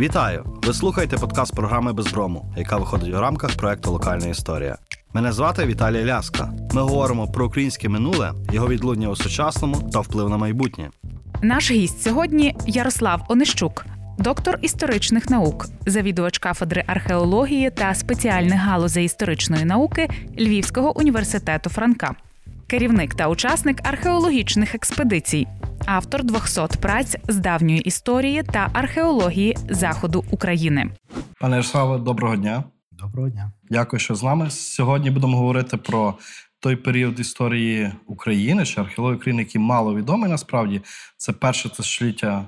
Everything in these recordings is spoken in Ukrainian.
Вітаю! Ви слухаєте подкаст програми Безброму, яка виходить у рамках проекту Локальна історія. Мене звати Віталій Ляска. Ми говоримо про українське минуле, його відлуння у сучасному та вплив на майбутнє. Наш гість сьогодні Ярослав Онищук, доктор історичних наук, завідувач кафедри археології та спеціальних галузей історичної науки Львівського університету Франка, керівник та учасник археологічних експедицій, автор 200 праць з давньої історії та археології заходу України. Пане Ярославе, доброго дня. Доброго дня. Дякую, що з нами. Сьогодні будемо говорити про той період історії України чи археології України, який мало відомий насправді. Це перше тисячоліття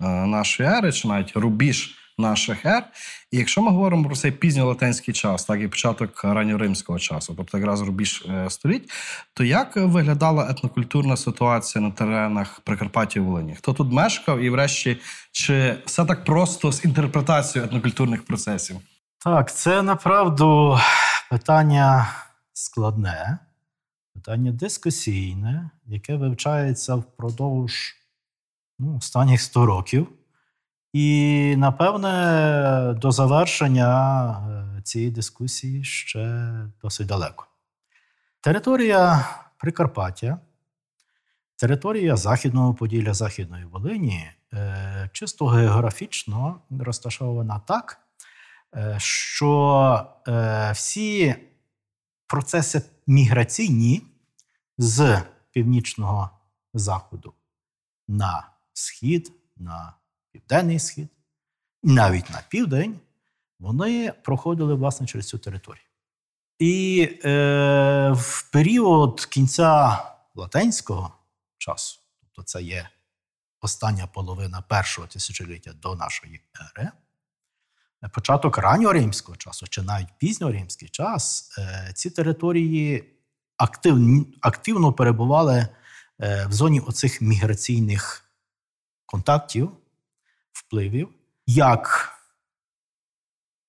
е, нашої ери, чи навіть рубіж наших ер. І якщо ми говоримо про цей пізньолатинський час, так і початок ранньоримського часу, тобто якраз рубіж е, століть, то як виглядала етнокультурна ситуація на теренах Прикарпаття і Волині? Хто тут мешкав, і, врешті, чи все так просто з інтерпретацією етнокультурних процесів? Так, це направду питання складне, питання дискусійне, яке вивчається впродовж ну, останніх 100 років. І, напевне, до завершення е, цієї дискусії ще досить далеко. Територія Прикарпаття, територія Західного Поділля Західної Волині е, чисто географічно розташована так, е, що всі процеси міграційні з північного заходу на схід, на південний схід, і навіть на південь, вони проходили власне через цю територію. І е, в період кінця латинського часу, тобто це є остання половина першого тисячоліття до нашої ери, початок ранньоримського часу, чи навіть пізньоримський час, е, ці території активно, активно перебували е, в зоні оцих міграційних контактів впливів, як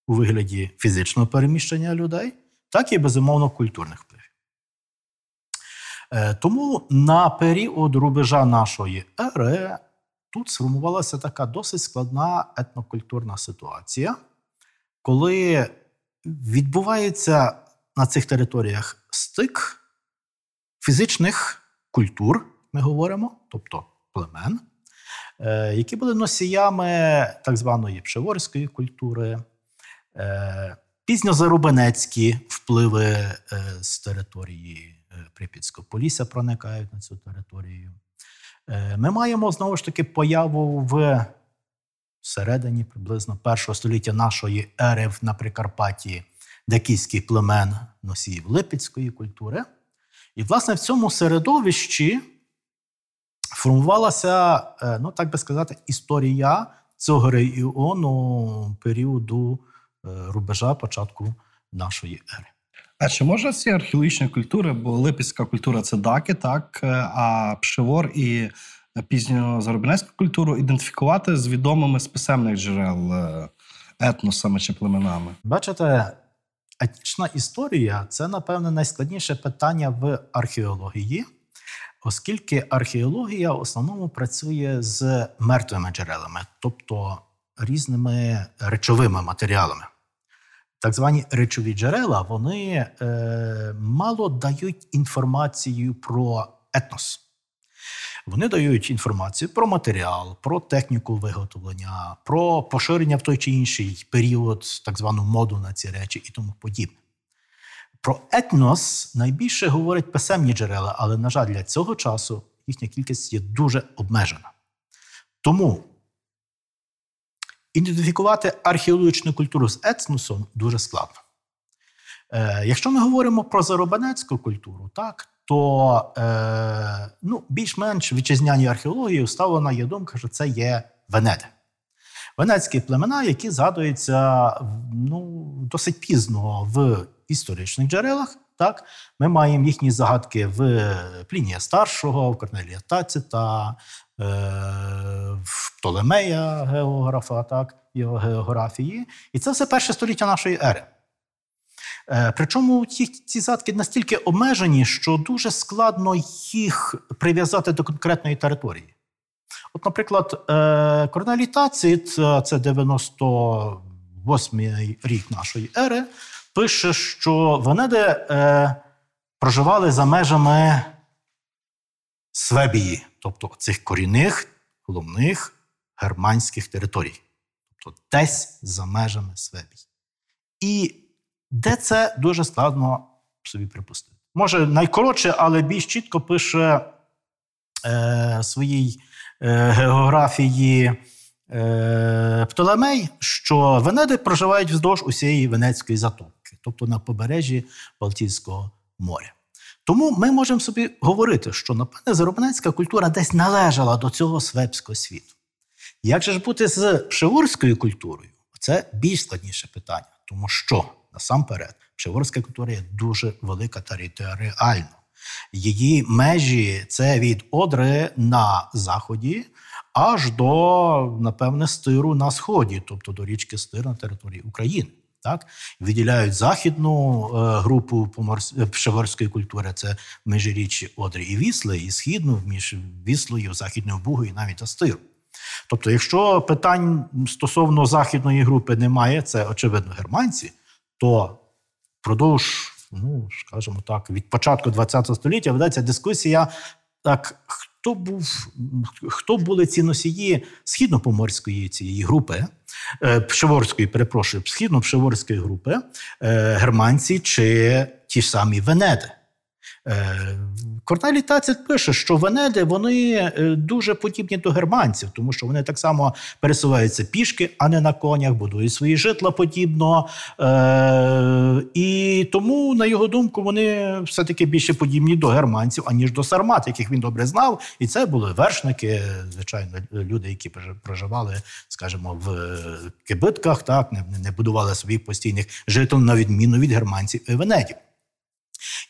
у вигляді фізичного переміщення людей, так і безумовно культурних впливів. Е, тому на період рубежа нашої ери тут сформувалася така досить складна етнокультурна ситуація, коли відбувається на цих територіях стик фізичних культур, ми говоримо, тобто племен, які були носіями так званої пшеворської культури, е, пізньозарубинецькі впливи е, з території Прип'ятського Полісся проникають на цю територію. Ми маємо знову ж таки появу в середині приблизно першого століття нашої ери на Прикарпатті декільських племен носіїв Липецької культури. І, власне, в цьому середовищі формувалася, е, ну так би сказати, історія цього регіону періоду е, рубежа початку нашої ери. А чи можна ці археологічні культури, бо липецька культура це даки, так, е, а пшевор і пізньозаробінецьку культуру ідентифікувати з відомими з писемних джерел етносами чи племенами? Бачите, етнічна історія це, напевне, найскладніше питання в археології оскільки археологія в основному працює з мертвими джерелами, тобто різними речовими матеріалами. Так звані речові джерела вони е, мало дають інформацію про етнос. Вони дають інформацію про матеріал, про техніку виготовлення, про поширення в той чи інший період, так звану моду на ці речі і тому подібне. Про етнос найбільше говорять писемні джерела, але, на жаль, для цього часу їхня кількість є дуже обмежена. Тому ідентифікувати археологічну культуру з етносом дуже складно. Е, Якщо ми говоримо про заробанецьку культуру, так, то е, ну, більш-менш вітчизняній археології уставлена є думка, що це є Венеди. Венецькі племена, які згадуються ну, досить пізно в історичних джерелах. Так, Ми маємо їхні загадки в Плінія Старшого, в Корнелія Тацита, е, в Птолемея, географа, так, його географії. І це все перше століття нашої ери. Е, причому ці, ці задки настільки обмежені, що дуже складно їх прив'язати до конкретної території. От, наприклад, е, Корнелій Тацит, е, це 98-й рік нашої ери, пише, що Венеди е, проживали за межами Свебії, тобто цих корінних, головних германських територій. Тобто десь за межами Свебії. І де це дуже складно собі припустити. Може, найкоротше, але більш чітко пише е, своїй географії е, Птолемей, що Венеди проживають вздовж усієї Венецької затоки, тобто на побережжі Балтійського моря. Тому ми можемо собі говорити, що, напевне, заробницька культура десь належала до цього свепського світу. Як же ж бути з пшеворською культурою? Це більш складніше питання, тому що насамперед пшеворська культура є дуже велика територіально. Її межі це від Одри на заході аж до, напевне, стиру на сході, тобто до річки Стир на території України. Так? Виділяють західну е, групу поморс- е, культури, це межиріччі Одри і Вісли, і східну між Віслою, Західною Бугою і навіть Астиру. Тобто, якщо питань стосовно західної групи немає, це очевидно германці, то впродовж, ну скажімо так, від початку ХХ століття ведеться дискусія, так хто був, хто були ці носії східно-поморської цієї групи, е, пшеворської, перепрошую, східно-пшеворської групи, е, германці чи ті ж самі Венеди. Е, Корнелій Тацит пише, що Венеди вони е, дуже подібні до германців, тому що вони так само пересуваються пішки, а не на конях, будують свої житла подібно. Е, і тому, на його думку, вони все-таки більше подібні до германців, аніж до сармат, яких він добре знав. І це були вершники, звичайно, люди, які проживали, скажімо, в кибитках, так не будували своїх постійних житл, на відміну від германців і венедів.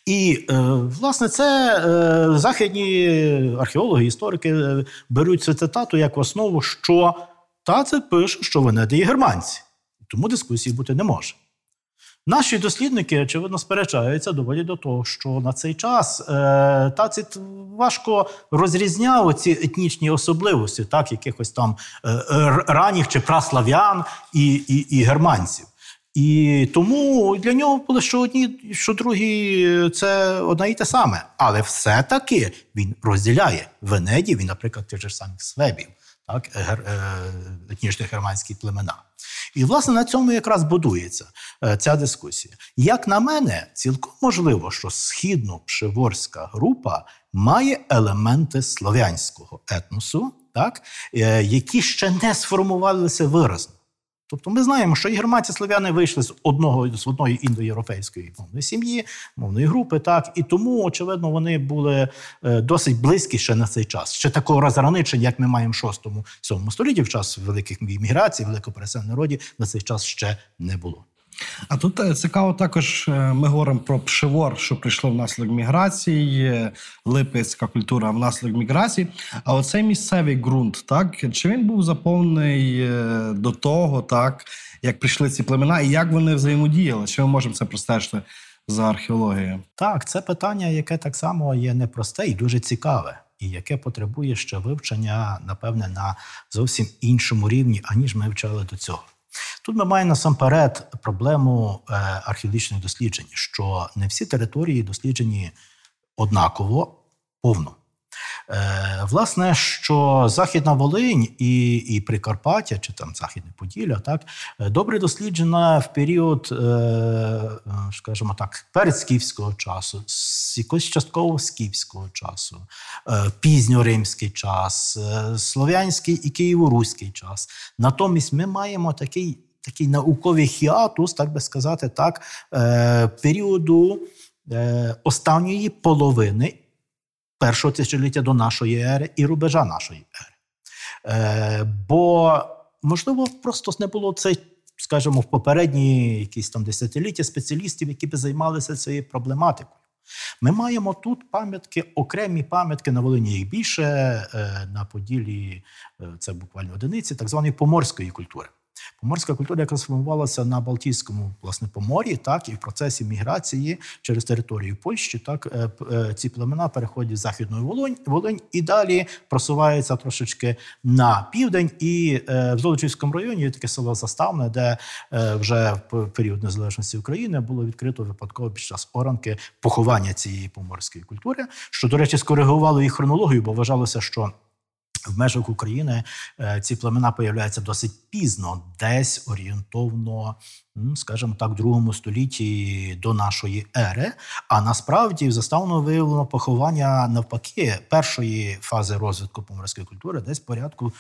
І, е, власне, це е, західні археологи, історики е, беруть цю цитату як основу, що Тацит пише, що Венеди є германці. Тому дискусії бути не може. Наші дослідники, очевидно, сперечаються, доводять до того, що на цей час Тацит важко розрізняв ці етнічні особливості, так, якихось там ранніх чи праслав'ян і, і, і германців. І тому для нього було що одні, що другі це одне і те саме. Але все-таки він розділяє Венедів і, наприклад, тих же самих свебів, так, гер, е, етнічні германські племена. І, власне, на цьому якраз будується е, ця дискусія. Як на мене, цілком можливо, що східно-пшеворська група має елементи слов'янського етносу, так, е, які ще не сформувалися виразно. Тобто ми знаємо, що і германці слов'яни вийшли з одного з одної індоєвропейської мовної сім'ї, мовної групи, так і тому, очевидно, вони були е, досить близькі ще на цей час. Ще такого розграничення, як ми маємо в 6-7 столітті, в час великих міграцій, великого переселення народів, на цей час ще не було. А тут е, цікаво також, е, ми говоримо про пшевор, що прийшло внаслідок міграції, е, липецька культура внаслідок міграції. А оцей місцевий ґрунт, так чи він був заповнений до того, так як прийшли ці племена, і як вони взаємодіяли? Чи ми можемо це простежити за археологією? Так, це питання, яке так само є непросте і дуже цікаве, і яке потребує ще вивчення, напевне, на зовсім іншому рівні, аніж ми вчали до цього. Тут ми маємо насамперед проблему е, археологічних досліджень, що не всі території досліджені однаково повно. Е, власне, що Західна Волинь і і Прикарпаття, чи там Західне Поділля, так е, добре досліджена в період, е, скажімо так, передскіфського часу, з якогось частково скіфського часу, пізньоримський час, слов'янський і києво-руський час. Натомість ми маємо такий. Такий науковий хіатус, так би сказати, так, періоду останньої половини першого тисячоліття до нашої ери і рубежа нашої ери. Е, Бо, можливо, просто не було цей, скажімо, в попередні якісь там десятиліття спеціалістів, які би займалися цією проблематикою. Ми маємо тут пам'ятки, окремі пам'ятки на Волині їх більше, е, на Поділі е, це буквально одиниці, так званої поморської культури. Поморська культура якраз сформувалася на Балтійському власне поморі, так і в процесі міграції через територію Польщі, так е, е, ці племена переходять в Західну Волонь, Волинь і далі просуваються трошечки на південь. І е, в Золочівському районі є таке село Заставне, де вже в період незалежності України було відкрито випадково під час оранки поховання цієї поморської культури, що, до речі, скоригувало їх хронологію, бо вважалося, що в межах України е, ці племена появляються досить пізно, десь орієнтовно, скажімо так, в другому столітті до нашої ери. А насправді заставно виявлено поховання навпаки першої фази розвитку поморської культури, десь порядку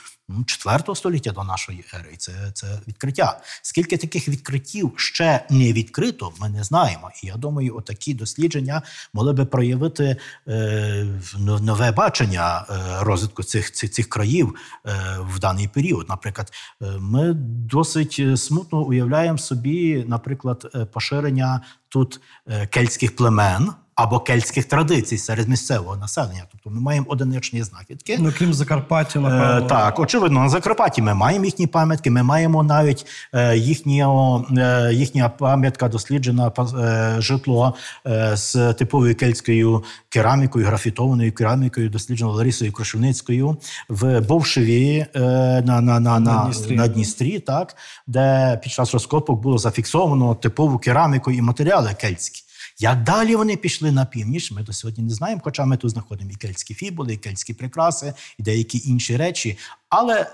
4 століття до нашої ери. І це, це відкриття. Скільки таких відкриттів ще не відкрито, ми не знаємо. І я думаю, отакі дослідження могли би проявити е, нове бачення е, розвитку цих, цих, цих країв е, в даний період. Наприклад, е, ми досить е, смутно уявляємо собі, наприклад, поширення тут кельтських племен. Або кельтських традицій серед місцевого населення, тобто ми маємо одиничні знахідки. Ну, крім Закарпаття, Е, так, очевидно, на Закарпатті ми маємо їхні пам'ятки. Ми маємо навіть е, їхнього, е, їхня пам'ятка досліджена е, житло е, з типовою кельтською керамікою, графітованою керамікою, досліджено Ларисою Крушельницькою в Бовшеві е, на, на, на, на, Дністрі. на Дністрі, так, де під час розкопок було зафіксовано типову кераміку і матеріали кельтські. Як далі вони пішли на північ, ми до сьогодні не знаємо, хоча ми тут знаходимо і кельтські фібули, і кельтські прикраси, і деякі інші речі. Але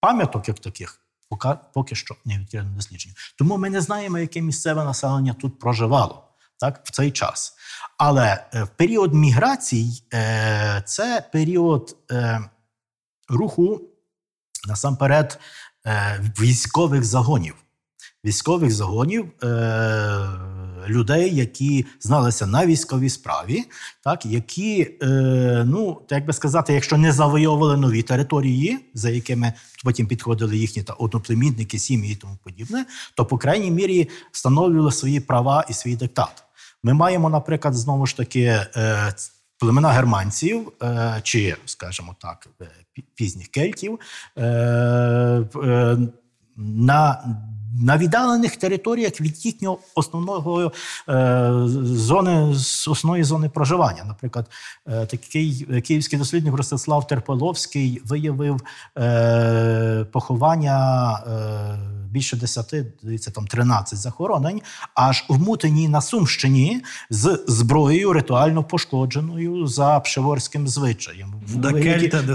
пам'яток як таких поки, поки що не відкрито дослідження. Тому ми не знаємо, яке місцеве населення тут проживало так, в цей час. Але е, в період міграцій е, це період е, руху насамперед військових загонів. Військових загонів е, людей, які зналися на військовій справі, так, які, е, ну, так би сказати, якщо не завойовували нові території, за якими потім підходили їхні та одноплемінники, сім'ї і тому подібне, то, по крайній мірі, встановлювали свої права і свій диктат. Ми маємо, наприклад, знову ж таки, е, племена германців, е, чи, скажімо так, е, пізніх кельтів. Е, на на віддалених територіях від їхнього основного е, зони основної зони проживання. Наприклад, е, такий київський дослідник Ростислав Терпеловський виявив е, поховання е, більше 10, здається, там 13 захоронень, аж в Мутині на Сумщині з зброєю ритуально пошкодженою за пшеворським звичаєм.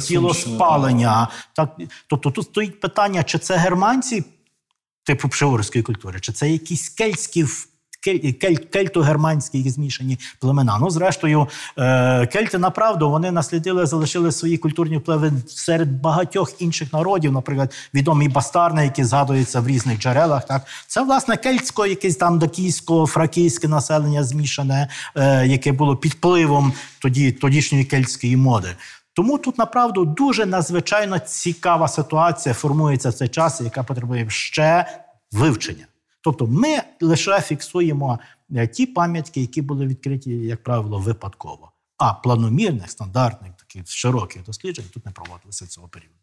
Тіло спалення. Так, тобто тут стоїть питання, чи це германці типу пшеворської культури, чи це якісь кельтські кельто-германські змішані племена. Ну, зрештою, е, кельти направду вони наслідили, залишили свої культурні впливи серед багатьох інших народів, наприклад, відомі бастарни, які згадуються в різних джерелах. Так, це власне кельтсько, якесь там дакійсько, фракійське населення змішане, е, яке було під впливом тоді тодішньої кельтської моди. Тому тут направду дуже надзвичайно цікава ситуація формується в цей час, яка потребує ще вивчення. Тобто, ми лише фіксуємо е, ті пам'ятки, які були відкриті, як правило, випадково. А планомірних, стандартних, таких широких досліджень тут не проводилося цього періоду.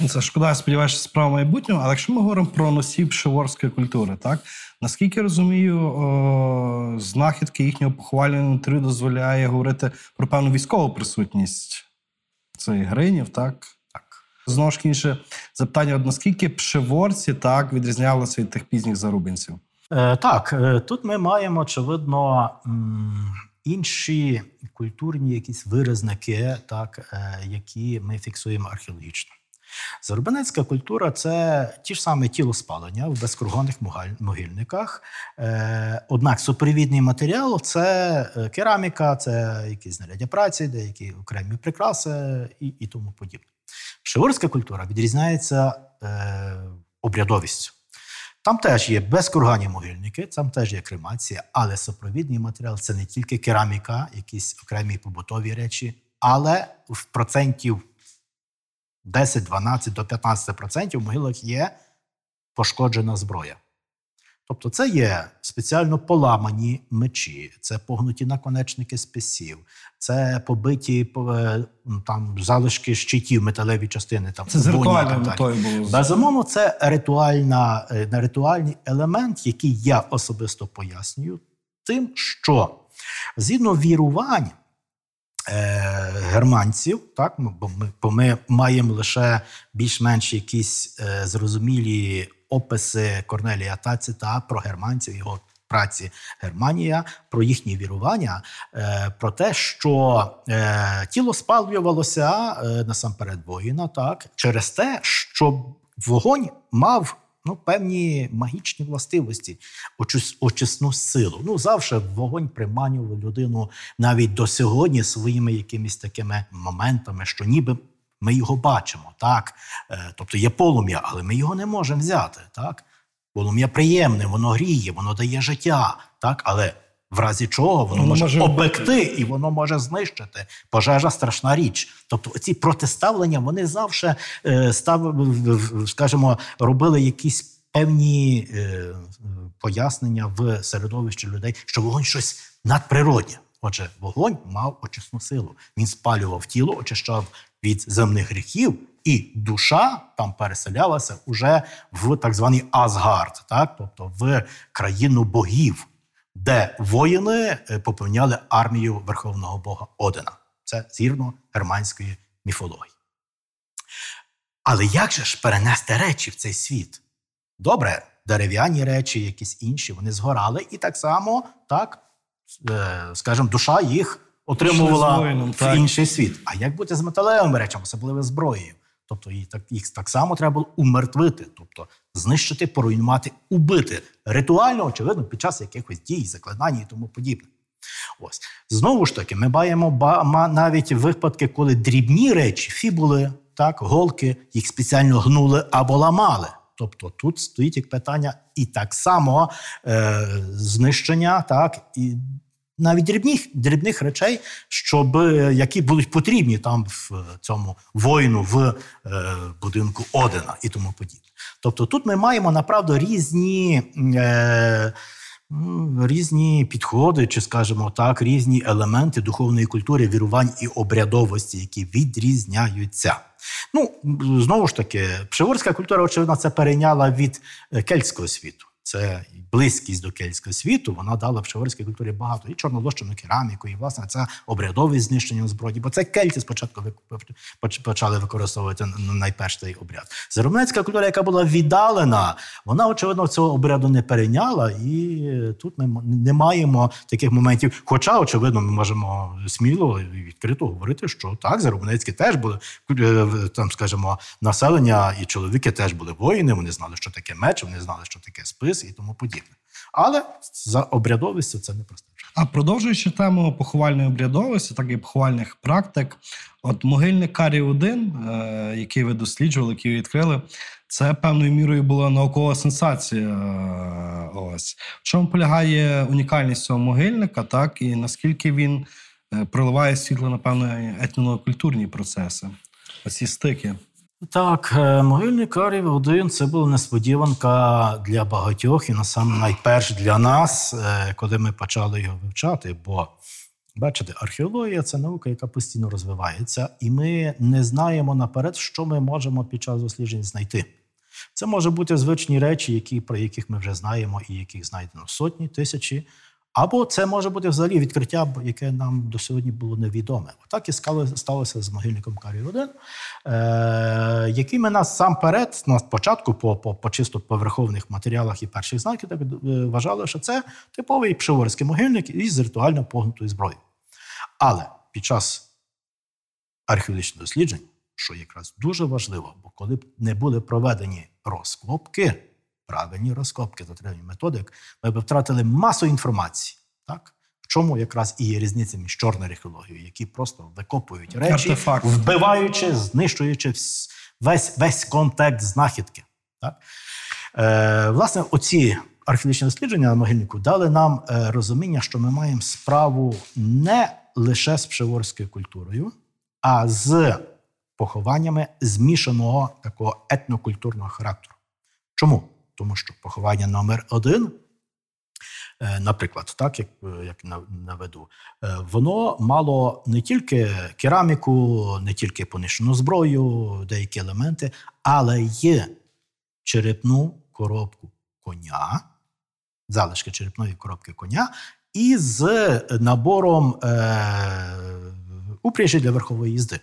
Ну, Це шкода, я сподіваюся, справа майбутнього. Але якщо ми говоримо про носів пшеворської культури, так наскільки я розумію, о, знахідки їхнього поховального інвентарю дозволяє говорити про певну військову присутність цих гринів, так? Так. Знову ж інше запитання: наскільки пшеворці так відрізнялися від тих пізніх зарубинців? Е, так, е, тут ми маємо, очевидно, інші культурні якісь виразники, так, е, які ми фіксуємо археологічно. Зарубинецька культура це ті ж самі тілоспалення в безкругонних могильниках. Е, однак супровідний матеріал це е, кераміка, це якісь знаряддя праці, деякі окремі прикраси і, і тому подібне. Шиворська культура відрізняється е, обрядовістю. Там теж є безкурганні могильники, там теж є кремація, але супровідний матеріал це не тільки кераміка, якісь окремі побутові речі, але в процентів 10, 12 до 15 процентів в могилах є пошкоджена зброя. Тобто, це є спеціально поламані мечі, це погнуті наконечники списів, це побиті е, ну, там залишки щитів, металеві частини. Там Це з вогні і так ритуальною далі. метою було. Безумовно, це ритуальна, е, ритуальний елемент, який я особисто пояснюю, тим, що згідно вірувань германців, так, бо ми, бо ми маємо лише більш-менш якісь е, зрозумілі описи Корнелія Таціта про германців, його праці Германія, про їхні вірування, е, про те, що е, тіло спалювалося е, насамперед воїна, так, через те, що вогонь мав ну, певні магічні властивості, очис- очисну силу. Ну, завжди вогонь приманював людину навіть до сьогодні своїми якимись такими моментами, що ніби ми його бачимо, так? Е, Тобто є полум'я, але ми його не можемо взяти. Так? Полум'я приємне, воно гріє, воно дає життя, так? але в разі чого воно, Воно може, може обпекти і воно може знищити. Пожежа страшна річ. Тобто ці протиставлення вони завжди е, став, скажімо, робили якісь певні е, пояснення в середовищі людей, що вогонь щось надприроднє. Отже, вогонь мав очисну силу. Він спалював тіло, очищав від земних гріхів, і душа там переселялася уже в так званий Асгард, так? тобто в країну богів, де воїни е, поповняли армію верховного бога Одина. Це згідно германської міфології. Але як же ж перенести речі в цей світ? Добре, дерев'яні речі, якісь інші, вони згорали, і так само, так, е, скажімо, душа їх отримувала воїном, в так. інший світ. А як бути з металевими речами, особливо зброєю? Тобто їх так, їх так само треба було умертвити, тобто знищити, поруйнувати, убити ритуально, очевидно, під час якихось дій, заклинань і тому подібне. Ось знову ж таки, ми маємо навіть випадки, коли дрібні речі, фібули, так, голки, їх спеціально гнули або ламали. Тобто тут стоїть як питання і так само е, знищення, так, і навіть дрібних, дрібних речей, щоб, е, які будуть потрібні там в цьому воїну в е, будинку Одина і тому подібне. Тобто тут ми маємо направду різні. Е, Різні підходи, чи скажімо так, різні елементи духовної культури, вірувань і обрядовості, які відрізняються. Ну знову ж таки, пшеворська культура, очевидно, це перейняла від е, кельтського світу. Це близькість до кельтського світу. Вона дала пшеворській культурі багато і чорнолощину кераміку, і власне це обрядове знищення зброї. Бо це кельти спочатку почали використовувати найперш цей обряд. Заробницька культура, яка була віддалена, вона очевидно цього обряду не перейняла, і е, тут ми не маємо таких моментів. Хоча, очевидно, ми можемо сміло і відкрито говорити, що так, заробницькі теж були е, в- там, скажімо, населення і чоловіки теж були воїни. Вони знали, що таке меч, вони знали, що таке спис і тому подібне. Але за обрядовістю це не просто. А продовжуючи тему поховальної обрядовості, так і поховальних практик, от могильник Карі 1 е, який ви досліджували, який ви відкрили, це певною мірою була наукова сенсація. е, Ось в чому полягає унікальність цього могильника, так і наскільки він е, проливає світло на певні етнокультурні процеси, оці стики. Так, е, могильний Карів 1 це була несподіванка для багатьох і насам найперш для нас, е, коли ми почали його вивчати. Бо бачите, археологія це наука, яка постійно розвивається, і ми не знаємо наперед, що ми можемо під час досліджень знайти. Це може бути звичні речі, які, про яких ми вже знаємо, і яких знайдено сотні, тисячі. Або це може бути взагалі відкриття, яке нам до сьогодні було невідоме. Отак і сталося з могильником Карі 1 е, який ми насамперед, на спочатку, по, по, по чисто поверховних матеріалах і перших знаків, так е, вважали, що це типовий пшеворський могильник із ритуально погнутою зброєю. Але під час археологічних досліджень, що якраз дуже важливо, бо коли б не були проведені розкопки, правильні розкопки, дотримані методик, ми б втратили масу інформації. Так? В чому якраз і є різниця між чорною археологією, які просто викопують речі, Артефакт. вбиваючи, знищуючи весь, весь контекст знахідки. Так? Е, власне, оці археологічні дослідження на могильнику дали нам е, розуміння, що ми маємо справу не лише з пшеворською культурою, а з похованнями змішаного такого етнокультурного характеру. Чому? Тому що поховання номер один, е, наприклад, так як, е, як наведу, е, воно мало не тільки кераміку, не тільки понищену зброю, деякі елементи, але є черепну коробку коня, залишки черепної коробки коня, і з набором е, упряжі для верхової їзди.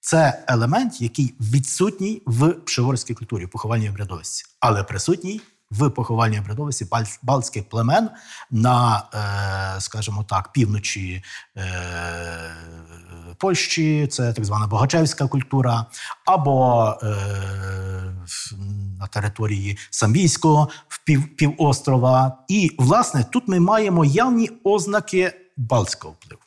Це елемент, який відсутній в пшеворській культурі, поховальній обрядовості, але присутній в поховальній обрядовості балтських племен на, е, скажімо так, півночі е, Польщі, це так звана Богачевська культура, або е, на території Самбійського в пів, півострова. І, власне, тут ми маємо явні ознаки балтського впливу.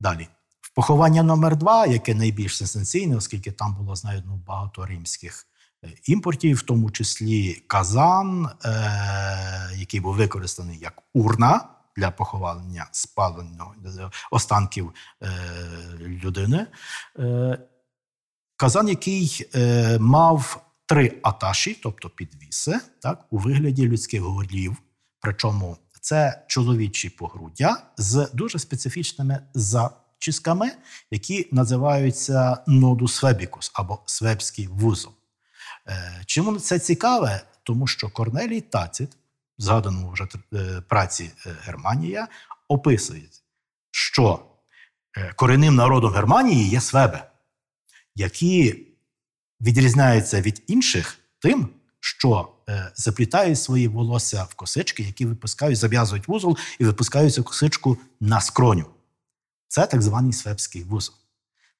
Далі. Поховання номер два, яке найбільш сенсаційне, оскільки там було знайдено багато римських е, імпортів, в тому числі казан, е, який був використаний як урна для поховання спаленого е, останків е, людини. Е, казан, який е, мав три аташі, тобто підвіси, так, у вигляді людських горлів. Причому це чоловічі погруддя з дуже специфічними зачісками, які називаються нодус фебікус або свебський вузол. Е, Чому це цікаве? Тому що Корнелій Тацит, згаданому вже е, праці е, Германія, описує, що корінним народом Германії є свеби, які відрізняються від інших тим, що заплітають свої волосся в косички, які випускають, зав'язують вузол і випускають цю косичку на скроню. Це так званий свебський вузол.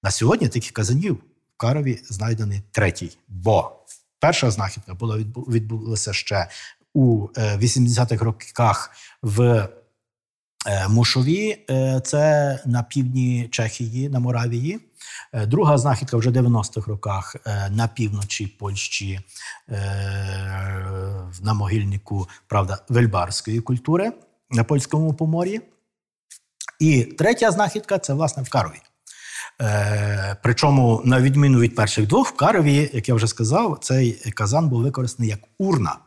На сьогодні таких казанів в Карові знайдений третій, бо перша знахідка була відбулася ще у е, 80-х роках в е, Мушові, е, це на півдні Чехії, на Моравії. Е, Друга знахідка вже в 90-х роках е, на півночі Польщі е, на могильнику, правда, вельбарської культури на польському поморі. І третя знахідка це власне в Карові. Е, причому, на відміну від перших двох, в Карові, як я вже сказав, цей казан був використаний як урна.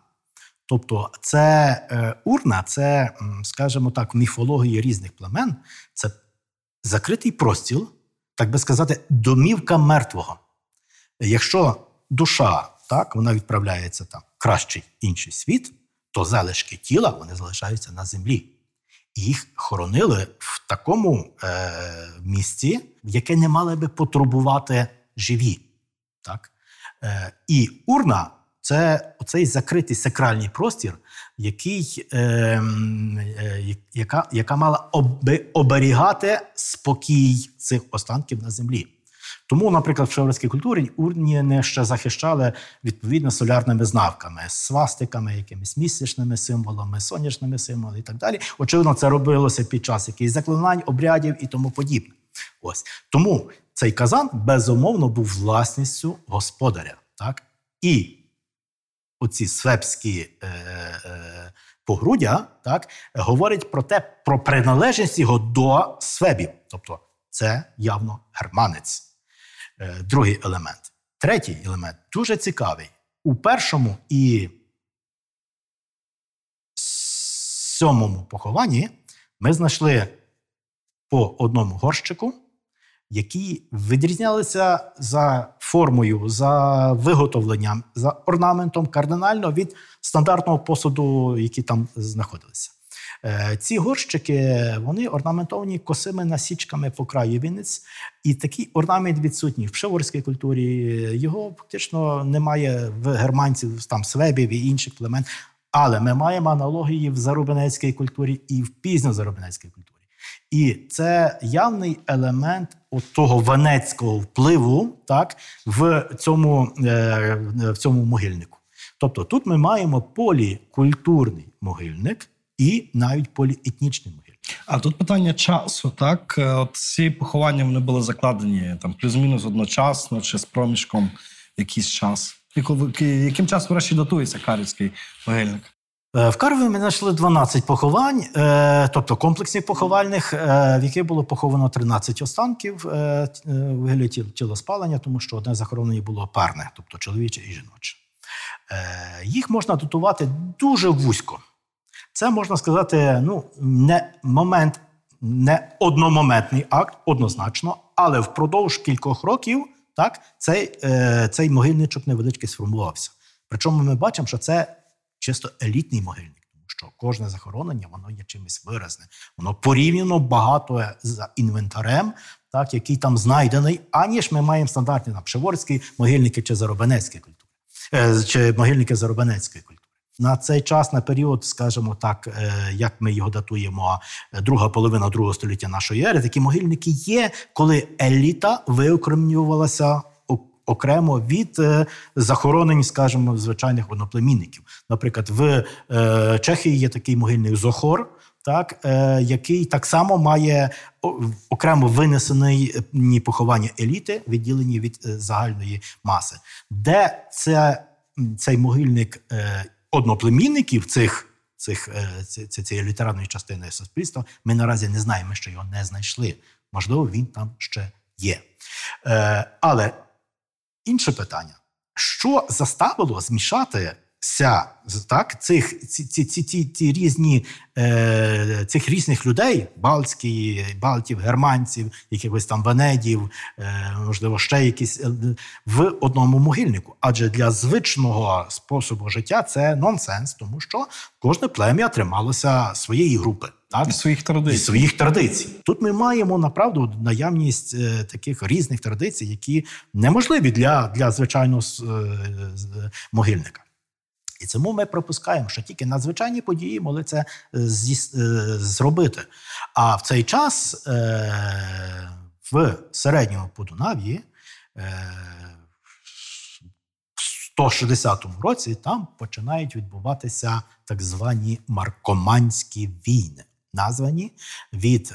Тобто, це е, урна, це, скажімо так, в міфології різних племен, це закритий простіл, так би сказати, домівка мертвого. Якщо душа так, вона відправляється там в кращий інший світ, то залишки тіла вони залишаються на землі. Їх хоронили в такому е, місці, яке не мали би потурбувати живі. Так? Е, і урна це оцей закритий сакральний простір, який, е, е, яка, яка мала оби- оберігати спокій цих останків на землі. Тому, наприклад, в шеврській культурі урні не ще захищали відповідно солярними знаками, свастиками, якимись місячними символами, сонячними символами і так далі. Очевидно, це робилося під час якихось заклинань, обрядів і тому подібне. Ось тому цей казан безумовно був власністю господаря. Так? І оці свепські е, е, погруддя так, говорять про те, про приналежність його до свебів. Тобто це явно германець. Е, другий елемент. Третій елемент дуже цікавий. У першому і сьомому похованні ми знайшли по одному горщику, які відрізнялися за формою, за виготовленням, за орнаментом кардинально від стандартного посуду, які там знаходилися. Е, Ці горщики вони орнаментовані косими насічками по краю вінець, і такий орнамент відсутній в пшеворській культурі. Його фактично немає в германців, там свебів і інших племен. Але ми маємо аналогії в зарубинецькій культурі і в пізньозарубинецькій культурі. І це явний елемент от того венецького впливу так, в, цьому, е, в цьому могильнику. Тобто тут ми маємо полікультурний могильник і навіть поліетнічний могильник. А тут питання часу, так? Е, От ці поховання вони були закладені там плюс-мінус одночасно чи з проміжком якийсь час. І коли- Яким часом врешті датується Карівський могильник? Е, В Карові ми знайшли 12 поховань, е, тобто комплексних поховальних, в яких було поховано 13 останків вигляді тілоспалення, тому що одне захоронення було парне, тобто чоловіче і жіноче. Їх можна датувати дуже вузько. Це можна сказати, ну, не момент, не одномоментний акт, однозначно, але впродовж кількох років так, цей, е, цей могильничок невеличкий сформувався. Причому ми бачимо, що це чисто елітний могильник, тому що кожне захоронення воно є чимось виразне. Воно порівняно багато за інвентарем, так, який там знайдений, аніж ми маємо стандартні там, Пшеворські могильники чи Заробенецькі культури, е, чи могильники Заробенецької культури. На цей час, на період, скажімо так, е, як ми його датуємо, друга половина другого століття нашої ери, такі могильники є, коли еліта виокремлювалася окремо від е, захоронень, скажімо, звичайних одноплемінників. Наприклад, в е, Чехії є такий могильник Зохор. Так, е, який так само має окремо винесений е, поховання еліти, відділені від загальної маси, де це, цей могильник е, одноплемінників цих, цих е, ці- ці- цієї літературної частини суспільства, ми наразі не знаємо, ще його не знайшли. Можливо, він там ще є. Е, але інше питання: що заставило змішатися з- так, цих, ці, ці, ці, ці, ці різні, е, цих різних людей, балтські, балтів, германців, якихось там венедів, е, можливо, ще якісь е, в одному могильнику. Адже для звичного способу життя це нонсенс, тому що кожне плем'я трималося своєї групи. Так? І своїх і своїх традицій. Тут ми маємо направду наявність е, таких різних традицій, які неможливі для, для звичайного е, могильника. І тому ми пропускаємо, що тільки надзвичайні події могли це е, е, зробити. А в цей час е, в середньому Подунав'ї в 160 році там починають відбуватися так звані маркоманські війни, названі від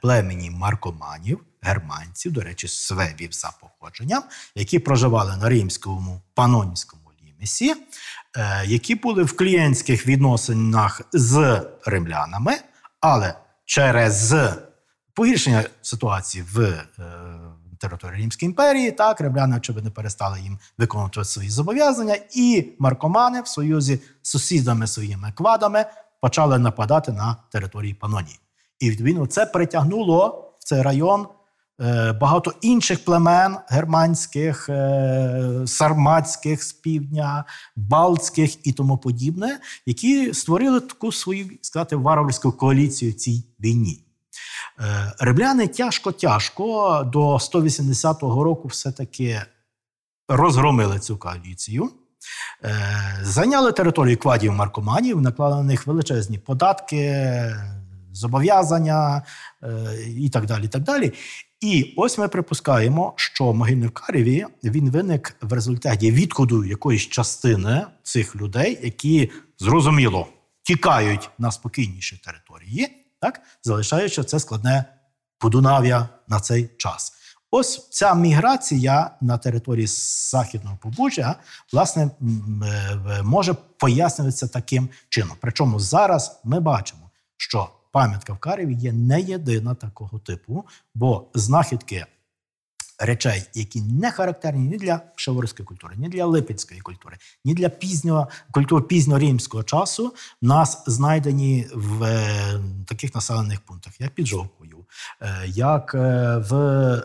племені маркоманів, германців, до речі, свебів за походженням, які проживали на римському панонському лімесі, е, які були в клієнтських відносинах з римлянами, але через погіршення ситуації в е, території Римської імперії, так, римляни, очевидно, перестали їм виконувати свої зобов'язання, і маркомани в союзі з сусідами своїми квадами почали нападати на території Панонії. І відповідно це притягнуло в цей район е, багато інших племен германських, е, сарматських з півдня, балтських і тому подібне, які створили таку свою сказати, варварську коаліцію в цій війні. Е, Римляни тяжко-тяжко до 180-го року все-таки розгромили цю коаліцію. Е, Зайняли територію квадів маркоманів, наклали на них величезні податки, зобов'язання е, і так далі. І так далі. І ось ми припускаємо, що могильник в Карєві він виник в результаті відходу якоїсь частини цих людей, які зрозуміло тікають на спокійніші території, так залишаючи це складне Подунав'я на цей час. Ось ця міграція на території Західного Побужжя, власне, е, може пояснюватися таким чином. Причому зараз ми бачимо, що пам'ятка в Кареві є не єдина такого типу, бо знахідки речей, які не характерні ні для шеворської культури, ні для липецької культури, ні для пізнього культури пізньоримського часу, в нас знайдені в е, таких населених пунктах, як під Жовкою, е, як е, в е,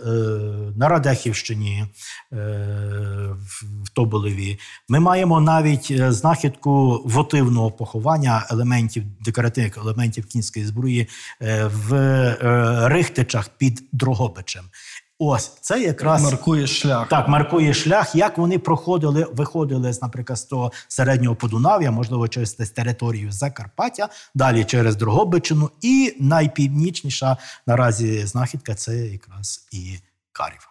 на Радехівщині, е, в, Тоболеві. Ми маємо навіть е, знахідку вотивного поховання елементів декоративних елементів кінської зброї в Рихтичах під Дрогобичем. Ось це якраз Маркує шлях. так, маркує шлях, як вони проходили, виходили, з, наприклад, з того середнього Подунав'я, можливо, через десь територію Закарпаття, далі через Дрогобичину, і найпівнічніша наразі знахідка це якраз і Карів.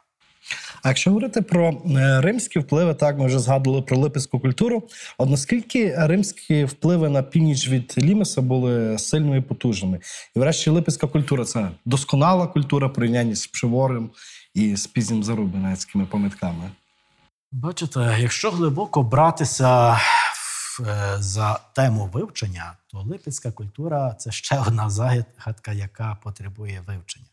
А якщо говорити про е, римські впливи, так ми вже згадували про липецьку культуру. От наскільки римські впливи на північ від Лімеса були сильними і потужними? І врешті липецька культура це досконала культура в порівнянні з Пшеворем і з пізнім зарубинецькими пам'ятками. Бачите, якщо глибоко братися е, за тему вивчення, то липецька культура це ще одна загадка, яка потребує вивчення.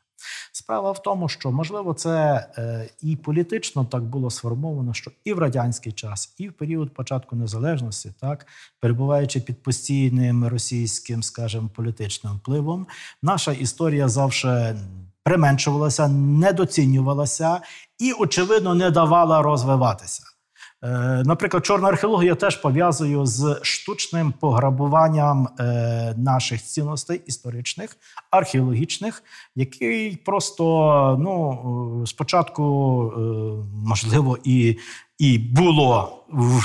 Справа в тому, що можливо це е, і політично так було сформовано, що і в радянський час, і в період початку незалежності, так перебуваючи під постійним російським, скажімо, політичним впливом, наша історія завжди применшувалася, недоцінювалася і, очевидно, не давала розвиватися. Е, Наприклад, чорна археологія теж пов'язую з штучним пограбуванням е, наших цінностей історичних, археологічних, який просто ну, е, спочатку, можливо, і, і було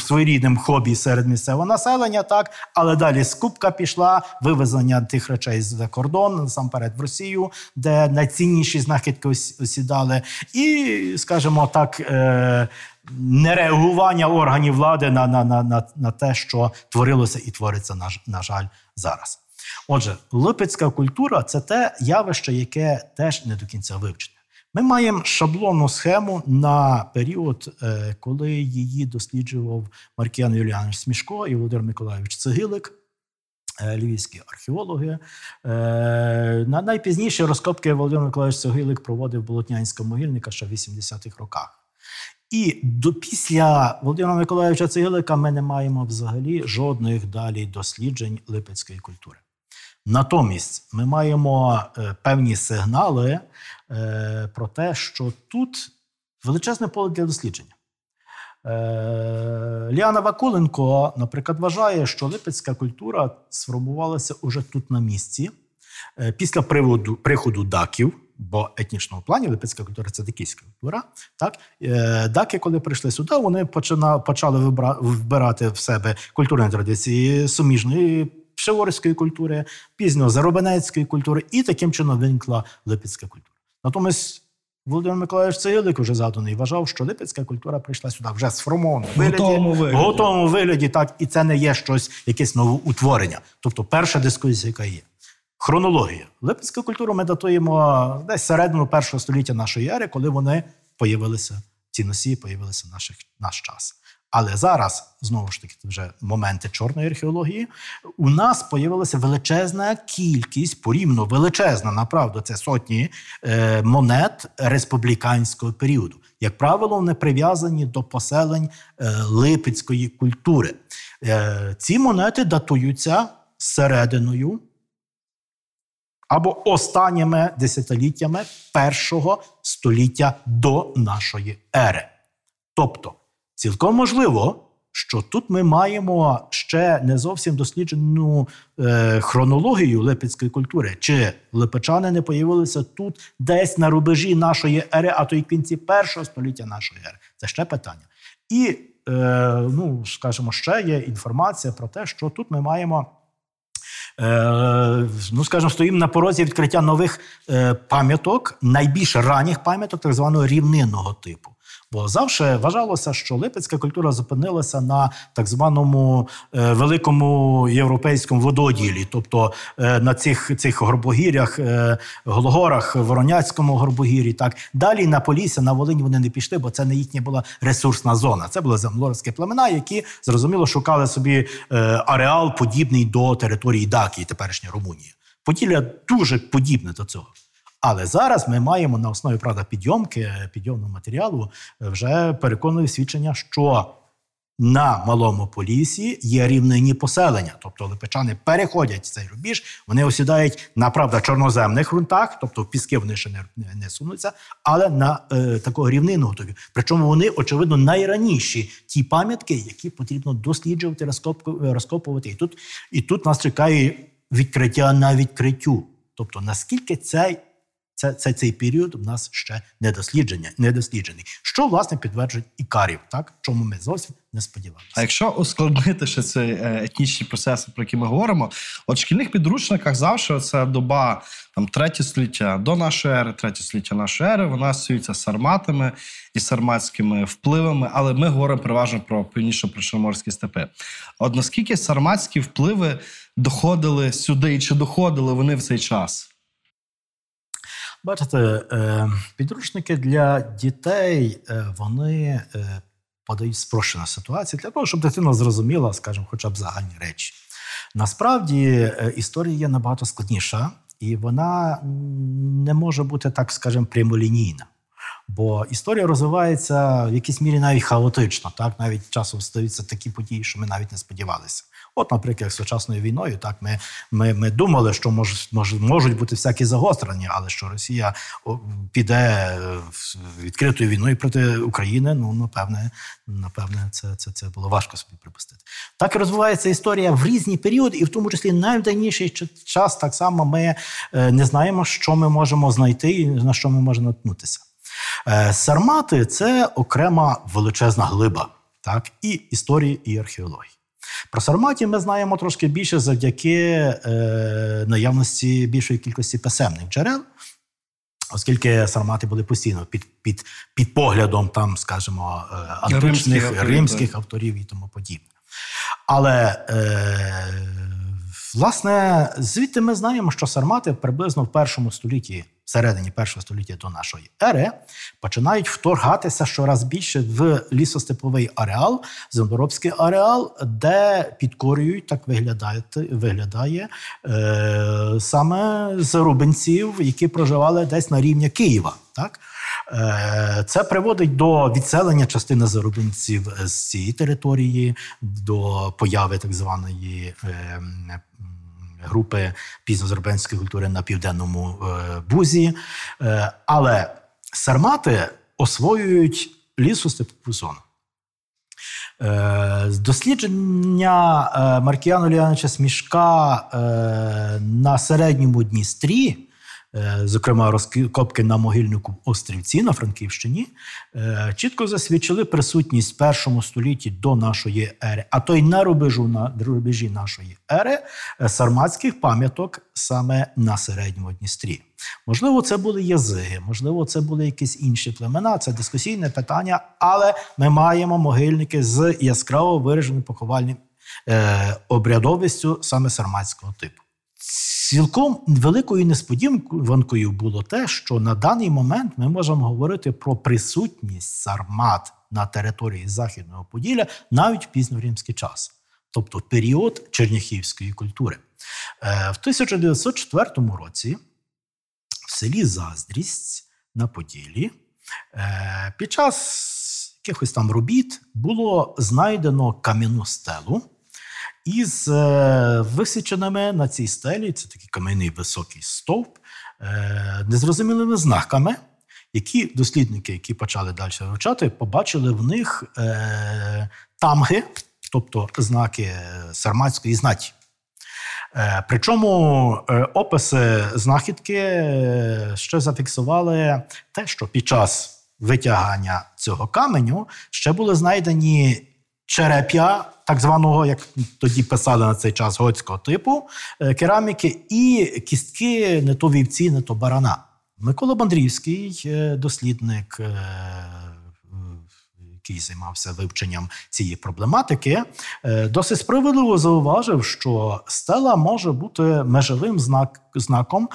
своєрідним хобі серед місцевого населення, так, але далі скупка пішла, вивезення тих речей за кордон, насамперед в Росію, де найцінніші знахідки ос- осідали, і, скажімо так. Е, нереагування органів влади на, на, на, на, на те, що творилося і твориться, на, на жаль, зараз. Отже, липецька культура це те явище, яке теж не до кінця вивчене. Ми маємо шаблонну схему на період, е, коли її досліджував Маркіян Юліанович Смішко і Володимир Миколайович Цегилик. е, Львівські археологи. Е, На найпізніші розкопки Володимир Миколаївич Цегилик проводив Болотнянська могильника ще в 80-х роках. І до після Володимира Миколаївича Цегилика ми не маємо взагалі жодних далі досліджень липецької культури. Натомість ми маємо певні сигнали про те, що тут величезне поле для дослідження. Е, Ліана Вакуленко, наприклад, вважає, що липецька культура сформувалася уже тут на місці е, після приводу, приходу даків, бо етнічному плані липецька культура це дикійська культура. Так? Е, Даки, коли прийшли сюди, вони почали вбирати в себе культурні традиції суміжної пшеворської культури, пізньо заробенецької культури, і таким чином виникла липецька культура. Натомість Володимир Миколаївич Цегилик, вже заданий, вважав, що липецька культура прийшла сюди вже сформована В готовому вигляді. готовому вигляді, так, і це не є щось, якесь новоутворення. Тобто, перша дискусія, яка є. Хронологія. Липецьку культуру ми датуємо десь середину першого століття нашої ери, коли вони появилися, ці носії появилися в наших, наш час. Але зараз, знову ж таки, це вже моменти чорної археології, у нас появилася величезна кількість, порівно величезна, направду, це сотні е, монет республіканського періоду. Як правило, вони прив'язані до поселень е, липецької культури. Е, ці монети датуються серединою або останніми десятиліттями першого століття до нашої ери. Тобто, цілком можливо, що тут ми маємо ще не зовсім досліджену е, хронологію липецької культури, чи липечани не появилися тут десь на рубежі нашої ери, а то й кінці першого століття нашої ери. Це ще питання. І, е, ну, скажімо, ще є інформація про те, що тут ми маємо. Е, ну, скажімо, стоїмо на порозі відкриття нових пам'яток, найбільш ранніх пам'яток, так званого рівнинного типу. Бо завжди вважалося, що липецька культура зупинилася на так званому е, великому європейському вододілі, тобто е, на цих, цих горбогір'ях, е, Голгорах, Вороняцькому горбогір'ї. Так далі на Полісся, на Волині вони не пішли, бо це не їхня була ресурсна зона. Це були землорські племена, які зрозуміло шукали собі ареал подібний до території Дакії, теперішньої Румунії. Поділля дуже подібне до цього. Але зараз ми маємо на основі правда підйомки, підйомного матеріалу е, вже переконливі свідчення, що на малому полісі є рівнинні поселення, тобто липечани переходять цей рубіж, вони осідають на правда чорноземних ґрунтах, тобто в піски вони ще не, не, сунуться, але на е, такого рівнинного тобі. Причому вони, очевидно, найраніші ті пам'ятки, які потрібно досліджувати, розкоп- розкопувати. І тут, і тут нас чекає відкриття на відкриттю. Тобто, наскільки цей це, це цей період у нас ще не досліджений. Що власне підтверджують ікарів, так чому ми зовсім не сподівалися. А якщо ускладнити ще ці е, етнічні процеси, про які ми говоримо, от в шкільних підручниках завжди це доба там третє століття до нашої ери, третє століття нашої ери, вона асоціюється сарматами і сарматськими впливами, але ми говоримо переважно про північно-причорноморські степи. От наскільки сарматські впливи доходили сюди, і чи доходили вони в цей час? Бачите, е, підручники для дітей е, вони е, подають спрощену ситуацію для того, щоб дитина зрозуміла, скажімо, хоча б загальні речі. Насправді історія є набагато складніша, і вона не може бути так, скажімо, прямолінійна. Бо історія розвивається в якійсь мірі навіть хаотично. Так навіть часом стаються такі події, що ми навіть не сподівалися. От, наприклад, з сучасною війною, так ми ми, ми думали, що мож, мож, можуть бути всякі загострення, але що Росія піде відкритою війною проти України. Ну напевне, напевне, це це, це було важко собі припустити. Так розвивається історія в різні періоди, і в тому числі найдавніший час так само ми е, не знаємо, що ми можемо знайти і на що ми можемо наткнутися. Е, Сармати це окрема величезна глиба, так, і історії, і археології. Про Сарматів ми знаємо трошки більше завдяки е, наявності більшої кількості писемних джерел, оскільки сармати були постійно під під, під поглядом, там, скажімо, е, античних римських, римських авторів і тому подібне. Але е, власне звідти ми знаємо, що сармати приблизно в першому столітті середині першого століття до нашої ери починають вторгатися щораз більше в лісостеповий ареал, землеробський ареал, де підкорюють, так виглядає виглядає е, саме зарубинців, які проживали десь на рівні Києва. Так? Е, це приводить до відселення частини зарубинців з цієї території, до появи так званої е, групи пізнозербенської культури на південному е, бузі. Е, але сармати освоюють лісостепову зону. Е, дослідження Маркіану Ліановича Смішка на середньому Дністрі зокрема розкопки на могильнику Острівці на Франківщині, е, чітко засвідчили присутність в першому столітті до нашої ери, а то й на рубежу на рубежі нашої ери е, сарматських пам'яток саме на середньому Дністрі. Можливо, це були язиги, можливо, це були якісь інші племена. Це дискусійне питання, але ми маємо могильники з яскраво вираженим поховальним е, обрядовістю саме сарматського типу. Цілком великою несподіванкою було те, що на даний момент ми можемо говорити про присутність сармат на території Західного Поділля навіть в пізньоримський час, тобто період черняхівської культури. Е, в 1904 році в селі Заздрість на Поділлі е, під час якихось там робіт було знайдено кам'яну стелу із е, висіченими на цій стелі, це такий кам'яний високий стовп, е, незрозумілими знаками, які дослідники, які почали далі вивчати, побачили в них е, тамги, тобто знаки сарматської знаті. Причому описи знахідки ще зафіксували те, що під час витягання цього каменю ще були знайдені череп'я, так званого, як тоді писали на цей час готського типу е, кераміки, і кістки не то вівці, не то барана. Микола Бандрівський, е, дослідник, е, який займався вивченням цієї проблематики, досить справедливо зауважив, що стела може бути межовим знак, знаком,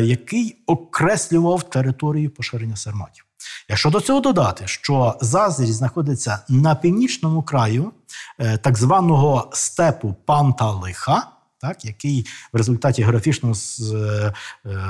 який окреслював територію поширення серматів. Якщо до цього додати, що Зазрість знаходиться на північному краю е, так званого степу Панталиха, так, який в результаті географічного е,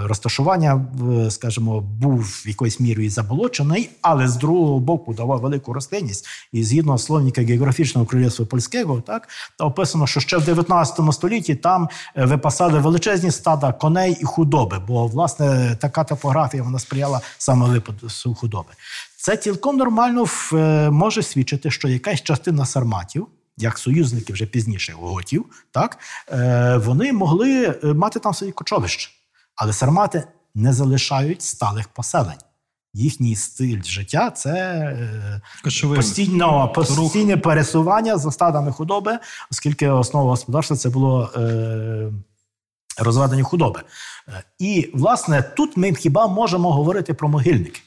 розташування, скажімо, був в якоюсь мірою заболочений, але з другого боку давав велику рослинність. І згідно словника географічного королівства польського, так та описано, що ще в 19 столітті там е, випасали величезні стада коней і худоби, бо власне така топографія вона сприяла саме випаду худоби. Це цілком нормально е, може свідчити, що якась частина сарматів як союзники вже пізніше готів, так е, вони могли е, мати там свої кочовища. Але сармати не залишають сталих поселень. Їхній стиль життя це е, постійно, постійне пересування за стадами худоби, оскільки основа господарства це було е, розведення худоби. І, власне, тут ми хіба можемо говорити про могильники.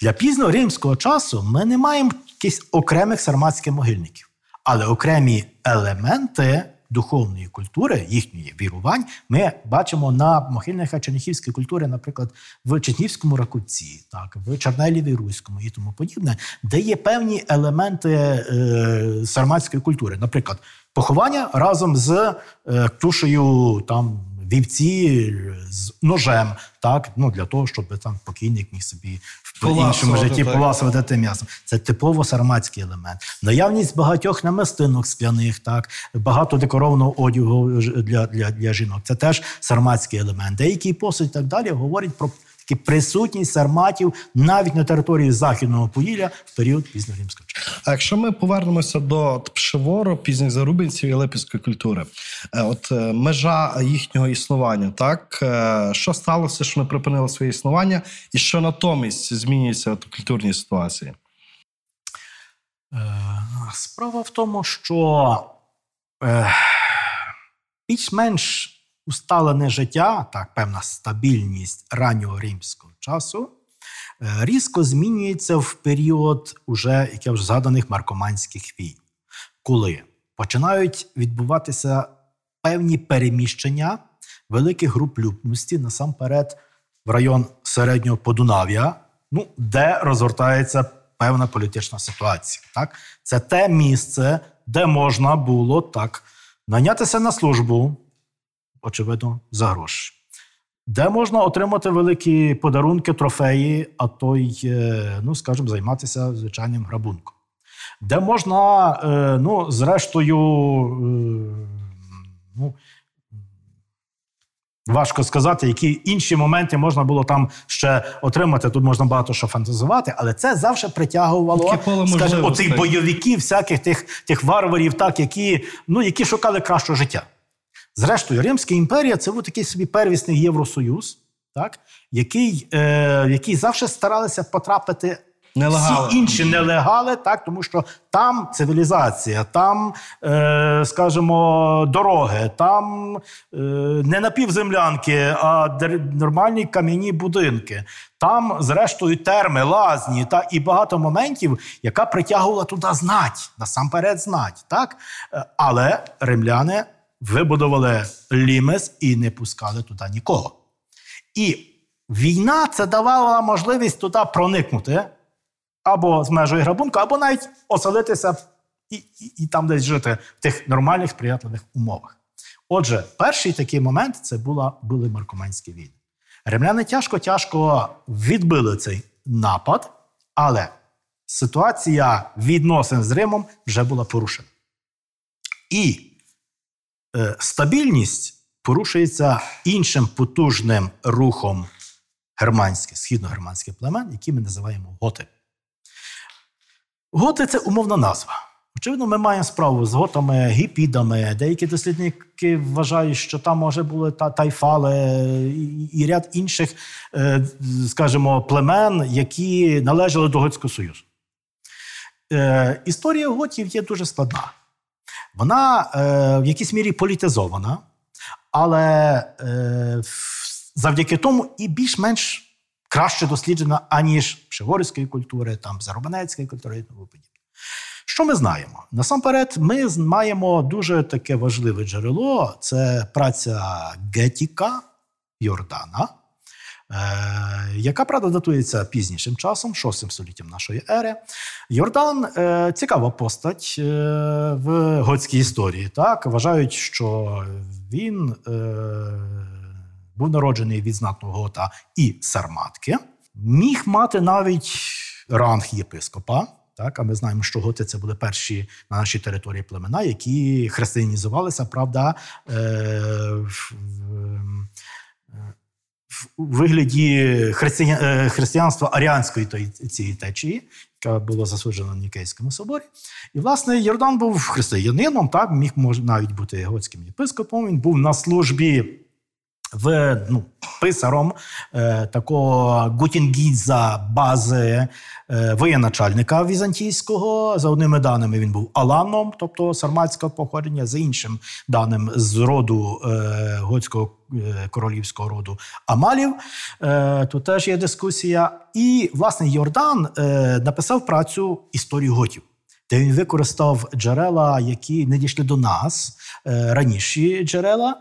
Для пізнього римського часу ми не маємо якихось окремих сарматських могильників. Але окремі елементи духовної культури, їхньої вірувань, ми бачимо на могильниках черніхівської культури, наприклад, в Чернігівському ракуці, так, в Чорнеліві Руському і тому подібне, де є певні елементи е, сарматської культури. Наприклад, поховання разом з е, тушею там вівці з ножем, так ну для того, щоб там покійник міг собі в іншому житті поласувати тим м'ясом. Це типово сарматський елемент. Наявність багатьох намистинок скляних, так багато декорованого одягу для, для, для жінок. Це теж сарматський елемент. Деякий посуд і так далі говорять про присутність сарматів навіть на території західного Поділля в період пізньоримського часу. А якщо ми повернемося до Пшевору, пізніх зарубинців і липівської культури, е, от е, межа їхнього існування, так е, що сталося, що вони припинили своє існування, і що натомість змінюється в культурній ситуації? Справа в тому, що більш-менш усталене життя, так, певна стабільність раннього римського часу, е, різко змінюється в період уже, як я вже згаданих, маркоманських війн, коли починають відбуватися певні переміщення великих груп людності насамперед в район середнього Подунав'я, ну, де розгортається певна політична ситуація. Так? Це те місце, де можна було так нанятися на службу, очевидно, за гроші. Де можна отримати великі подарунки, трофеї, а то й, е, ну, скажімо, займатися звичайним грабунком. Де можна, е, ну, зрештою, е, ну, Важко сказати, які інші моменти можна було там ще отримати. Тут можна багато що фантазувати, але це завжди притягувало скажімо, оцих бойовиків, всяких тих, тих варварів, так, які, ну, які шукали кращого життя. Зрештою, Римська імперія це був такий собі первісний Євросоюз, так, який, е, який завжди старалися потрапити Нелегали. всі інші нелегали, так, тому що там цивілізація, там, е, скажімо, дороги, там е, не напівземлянки, а нормальні кам'яні будинки. Там, зрештою, терми, лазні та і багато моментів, яка притягувала туди знать, насамперед знать. Так? Е, Але римляни вибудували лімес і не пускали туди нікого. І війна це давала можливість туди проникнути або з межою грабунку, або навіть оселитися і, і, і там десь жити в тих нормальних сприятливих умовах. Отже, перший такий момент це була, були маркоманські війни. Римляни тяжко-тяжко відбили цей напад, але ситуація відносин з Римом вже була порушена. І стабільність порушується іншим потужним рухом германських, східно-германських племен, які ми називаємо готи. Готи це умовна назва. Очевидно, ми маємо справу з готами, гіпідами. Деякі дослідники вважають, що там може були та тайфали і, і ряд інших, е, скажімо, племен, які належали до Готського Союзу. Е, історія готів є дуже складна. Вона е, в якійсь мірі політизована, але е, завдяки тому і більш-менш краще досліджена, аніж пшегорської культури, там Зарубанецької культури. Що ми знаємо? Насамперед, ми маємо дуже таке важливе джерело це праця Гетіка Йордана, яка правда датується пізнішим часом, 6 століттям нашої ери. Йордан е, цікава постать е, в готській історії. Так вважають, що він е, був народжений від знатного гота і сарматки, міг мати навіть ранг єпископа. Так, а ми знаємо, що готи це були перші на нашій території племена, які християнізувалися, правда, е, в, в, в вигляді е, християнства аріанської цієї течії, яка була засуджена на Нікейському соборі. І, власне, Йордан був християнином, так, міг може, навіть бути готським єпископом. Він був на службі в ну, писаром е, такого Гутінгіза бази е, воєначальника візантійського. За одними даними він був аланом, тобто сарматського походження, за іншим даним з роду е, готського е, королівського роду Амалів. Е, тут теж є дискусія. І, власне, Йордан е, написав працю історію готів. Де він використав джерела, які не дійшли до нас, раніші джерела,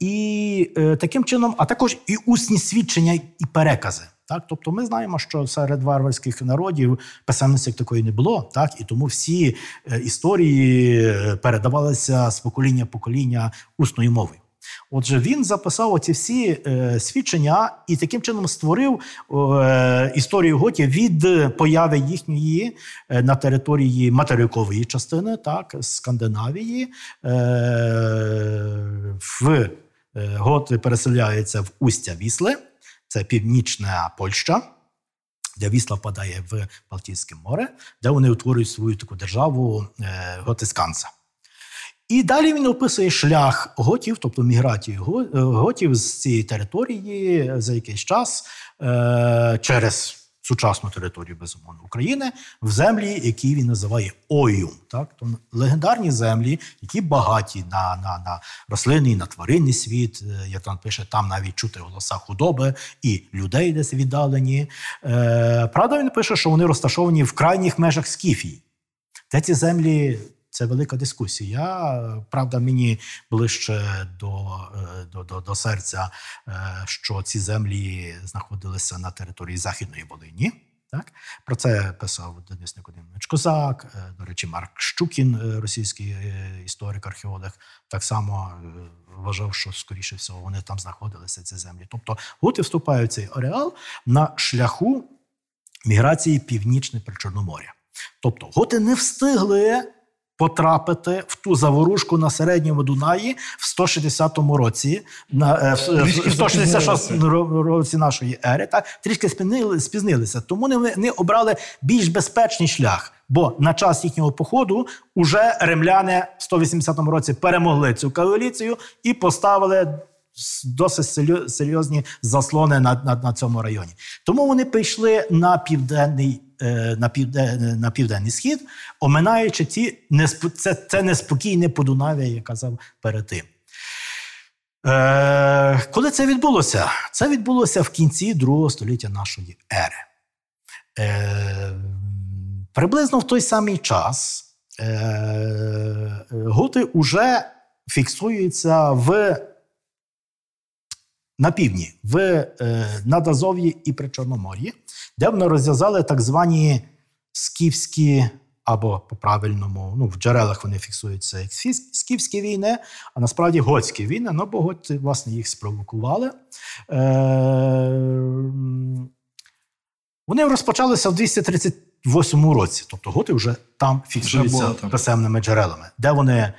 і е, таким чином, а також і усні свідчення і перекази. Так, тобто ми знаємо, що серед варварських народів писемності такої не було, так і тому всі е, історії е, передавалися з покоління покоління усною мовою. Отже, він записав оці всі е, свідчення і таким чином створив е, історію готів від появи їхньої е, на території материкової частини, так, Скандинавії. Е, в е, Готи переселяються в устя Вісли, це північна Польща. Де Вісла впадає в Балтійське море, де вони утворюють свою таку державу Готисканса. І далі він описує шлях готів, тобто міграцію е, готів з цієї території за якийсь час е, через сучасну територію, безумовно, України, в землі, які він називає Ойум. Так? То легендарні землі, які багаті на, на, на рослинний, на тваринний світ. Е, Як там пише, там навіть чути голоса худоби і людей десь віддалені. Правда, він пише, що вони розташовані в крайніх межах Скіфії. Де ці землі це велика дискусія. Правда, мені ближче до, е, до, до, до серця, е, що ці землі знаходилися на території Західної Волині. Так? Про це писав Денис Никодимович Козак, е, до речі, Марк Щукін, російський історик, археолог, так само вважав, що, скоріше всього, вони там знаходилися, ці землі. Тобто гути вступають в цей ареал на шляху міграції північне Причорномор'я. Тобто готи не встигли потрапити в ту заворушку на середньому Дунаї в 160 році, на, е, в, в 166 році нашої ери, так, трішки спізнили, спізнилися. Тому вони, вони обрали більш безпечний шлях. Бо на час їхнього походу уже римляни в 180 році перемогли цю коаліцію і поставили досить серйозні заслони на, на, на цьому районі. Тому вони пішли на південний. е, На, півде, на південний схід, оминаючи ці несп... це, це неспокійне Подунав'я, я казав перед тим. Е, коли це відбулося? Це відбулося в кінці другого століття нашої ери. Е, приблизно в той самий час е, гути вже фіксуються в, на півдні, в е, Надазов'ї і Причорномор'ї, де вони розв'язали так звані скіфські. Або по-правильному, ну, в джерелах вони фіксуються як скіфські війни, а насправді готські війни, ну, бо готи, власне, їх спровокували. Е, вони розпочалися в 238 році, тобто готи вже там фіксуються було там. писемними джерелами, де вони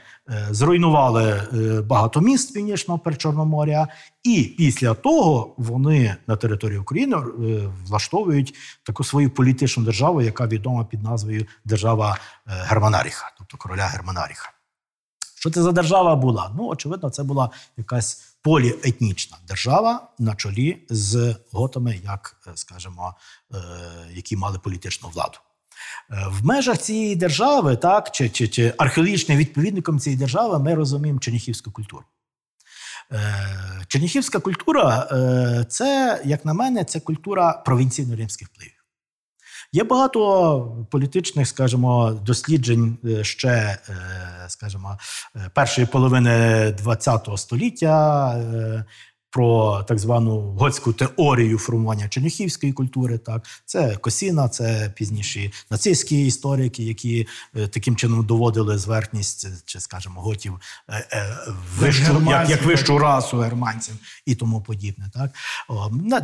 зруйнували е, багато міст північного Перечорноморя, і після того вони на території України е, влаштовують таку свою політичну державу, яка відома під назвою Держава е, Германаріха, тобто короля Германаріха. Що це за держава була? Ну, очевидно, це була якась поліетнічна держава на чолі з готами, як е, скажімо, е, які мали політичну владу. Е, В межах цієї держави, так, чи, чи, чи археологічним відповідником цієї держави, ми розуміємо черніхівську культуру. Е, Черніхівська культура е, це, як на мене, це культура провінційно-римських впливів. Є багато політичних, скажімо, досліджень ще, скажімо, першої половини ХХ століття про так звану готську теорію формування черніхівської культури. Так, це Косіна, це пізніші нацистські історики, які е, таким чином доводили зверхність, е, чи, скажімо, готів е, вищу, як, як вищу расу германців і тому подібне. Так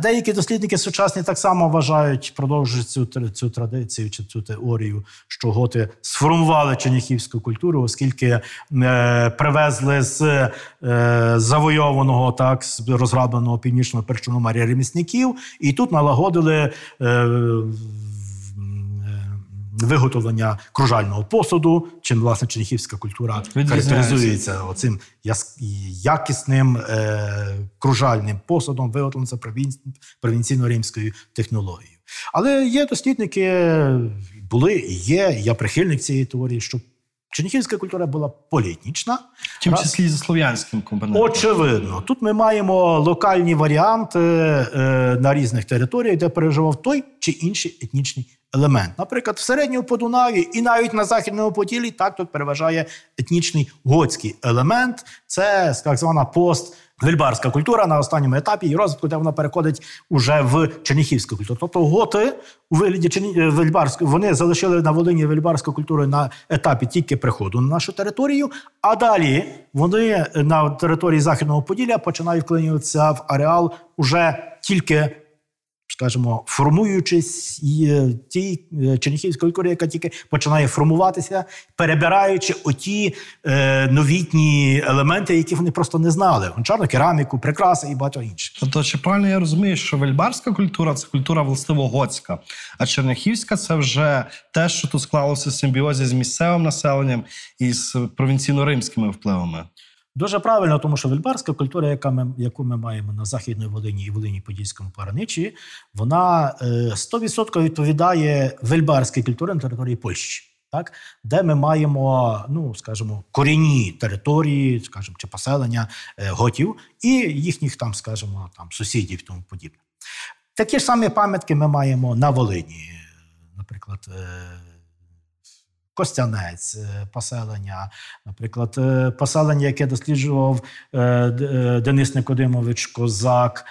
деякі дослідники сучасні так само вважають, продовжують цю цю традицію чи цю теорію, що готи сформували черніхівську культуру, оскільки привезли з завойованого так з розграбленого північного перчономаря ремісників, і тут налагодили. Е, Виготовлення кружального посуду, чим власне черніхівська культура характеризується оцим якісним е, кружальним посудом, виготовленим за провінційно-римською технологією. Але є дослідники, були і є. Я прихильник цієї теорії, що черніхівська культура була поліетнічна. В тім числі зі за слов'янським компонентом. Очевидно, тут ми маємо локальні варіанти е, на різних територіях, де переживав той чи інший етнічний елемент. Наприклад, в середньому Подунаві і навіть на західному Поділі так тут переважає етнічний готський елемент. Це так звана пост. Вельбарська культура на останньому етапі її розвитку, де вона переходить уже в черніхівську культуру. Тобто готи у вигляді Черні... е, вельбарської вони залишили на Волині вельбарську культуру на етапі тільки приходу на нашу територію, а далі вони на території Західного Поділля починають вклинюватися в ареал уже тільки скажімо, формуючись і е, тій е, черніхівської культури, яка тільки починає формуватися, перебираючи оті е, новітні елементи, які вони просто не знали: гончарну кераміку, прикраси і багато інших. Тобто, чи правильно я розумію, що вельбарська культура це культура властиво готська, а черняхівська це вже те, що тут склалося в симбіозі з місцевим населенням і з провінційно-римськими впливами. Дуже правильно, тому що вельбарська культура, яка ми, яку ми маємо на Західній Волині і Волині Подільському пограничі, вона е, 100% відповідає вельбарській культурі на території Польщі. Так, де ми маємо, ну скажімо, корінні території, скажімо, чи поселення е, готів і їхніх там, скажімо, там сусідів і тому подібне. Такі ж самі пам'ятки ми маємо на Волині, наприклад, е, Костянець, е, поселення, наприклад, е, поселення, яке досліджував е, Денис Никодимович Козак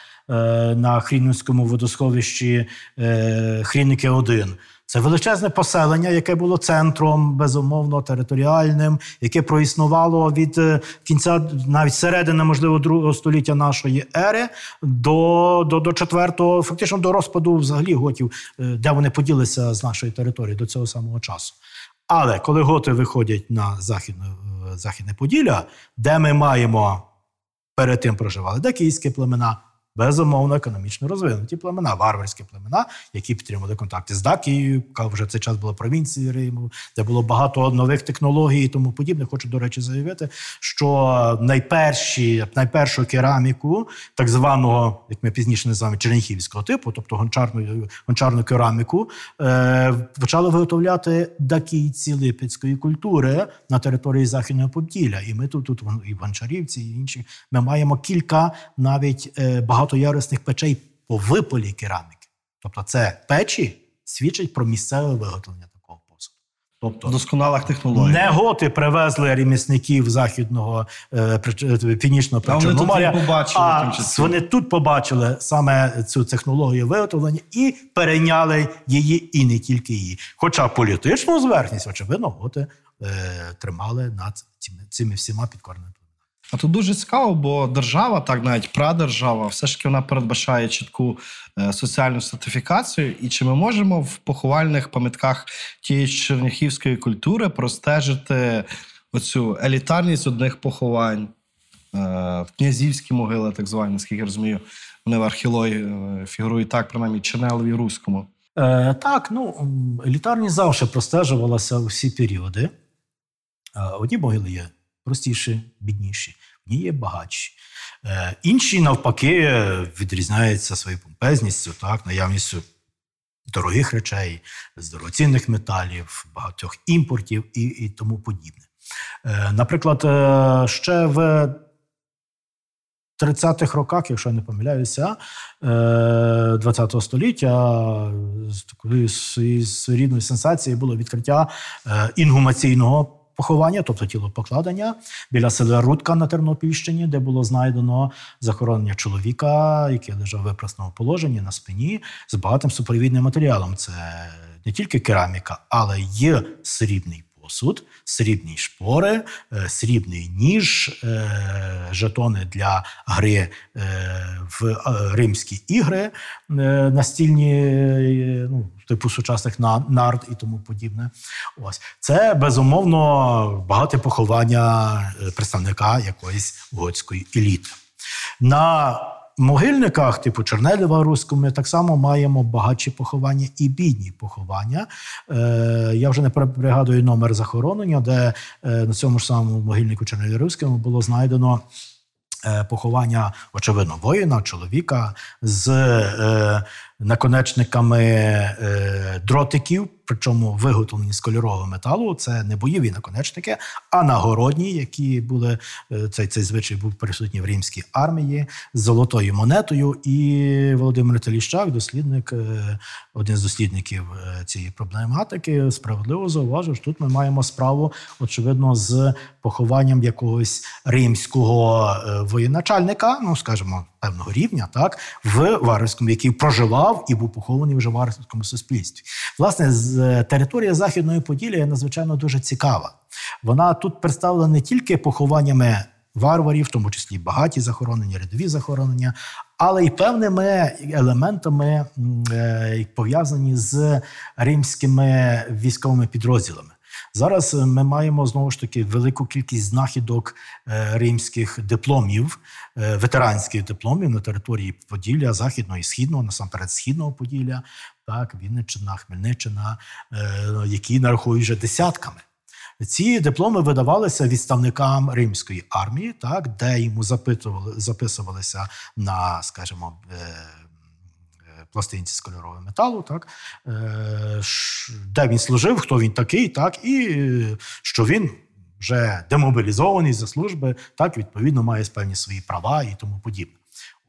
на Хрінівському водосховищі Хрінники 1 Це величезне поселення, яке було центром, безумовно, територіальним, яке проіснувало від кінця, навіть середини, можливо, другого століття нашої ери до, до, до четвертого, фактично до розпаду взагалі готів, де вони поділися з нашої території до цього самого часу. Але коли готи виходять на західне, е, західне Поділля, де ми маємо перед тим проживали дакійські племена, безумовно, економічно розвинуті племена, варварські племена, які підтримували контакти з Дакією, яка вже цей час була провінцією Риму, де було багато нових технологій і тому подібне. Хочу, до речі, заявити, що найперші, найпершу кераміку, так званого, як ми пізніше називаємо, черніхівського типу, тобто гончарну, гончарну кераміку, е, почали виготовляти дакійці липецької культури на території Західного Поділля. І ми тут, тут і в Гончарівці, і інші, ми маємо кілька навіть е, багатоярусних печей по виполі кераміки. Тобто, це печі свідчать про місцеве виготовлення такого посуду. Тобто, Досконалих технологій. не готи привезли ремісників західного е, е, північного А вони побачили а вони тут побачили саме цю технологію виготовлення і перейняли її, і не тільки її. Хоча політичну зверхність, очевидно, готи е, тримали над цими, цими всіма підкореними. А тут дуже цікаво, бо держава, так навіть прадержава, все ж таки вона передбачає чітку е, соціальну сертифікацію. І чи ми можемо в поховальних пам'ятках тієї черняхівської культури простежити оцю елітарність одних поховань, е, князівські могили, так звані, наскільки я розумію, вони в археології е, фігурують так, принаймні Чернелові руському. Е, так, ну елітарність завжди простежувалася у всі періоди. Одні могили є простіші, бідніші, одні є багатші. Е, інші, навпаки, відрізняються своєю помпезністю, так, наявністю дорогих речей, з металів, багатьох імпортів і, і тому подібне. Е, наприклад, е, ще в 30-х роках, якщо я не помиляюся, е, 20-го століття з такою своєю своєрідною сенсацією було відкриття інгумаційного поховання, тобто тіло покладення, біля села Рудка на Тернопільщині, де було знайдено захоронення чоловіка, який лежав в випросному положенні на спині з багатим супровідним матеріалом. Це не тільки кераміка, але й срібний посуд, срібні шпори, е, срібний ніж, е, жетони для гри е, в римські ігри настільні, ну, типу сучасних на- нард і тому подібне. Ось це безумовно багате поховання представника якоїсь готської еліти. На могильниках, типу Чернелєва Руську, ми так само маємо багатші поховання і бідні поховання. Е, я вже не пригадую номер захоронення, де е, на цьому ж самому могильнику Чернелєва Руському було знайдено. е, Поховання, очевидно, воїна, чоловіка з е, наконечниками е, дротиків, причому виготовлені з кольорового металу. Це не бойові наконечники, а нагородні, які були е, цей цей звичай був присутній в римській армії з золотою монетою. І Володимир Теліщак, дослідник, е, один з дослідників цієї проблематики, справедливо зауважив, що тут ми маємо справу, очевидно, з похованням якогось римського воєначальника, ну скажімо, певного рівня, так в Варварському, який проживав і був похований вже в Варварському суспільстві. Власне, з е, територія Західної Поділля надзвичайно дуже цікава. Вона тут представлена не тільки похованнями варварів, в тому числі багаті захоронення, рядові захоронення, але й певними елементами е, пов'язані з римськими військовими підрозділами. Зараз ми маємо знову ж таки велику кількість знахідок е, римських дипломів, е, ветеранських дипломів на території Поділля, західного і східного, насамперед східного Поділля, так, Вінниччина, Хмельниччина, які нарахують вже десятками. Ці дипломи видавалися відставникам римської армії, так де йому запитували, записувалися на, скажімо, е, е, пластинці з кольорового металу, так? Е, де він служив, хто він такий, так? І що він вже демобілізований за служби, так? Відповідно має певні свої права і тому подібне.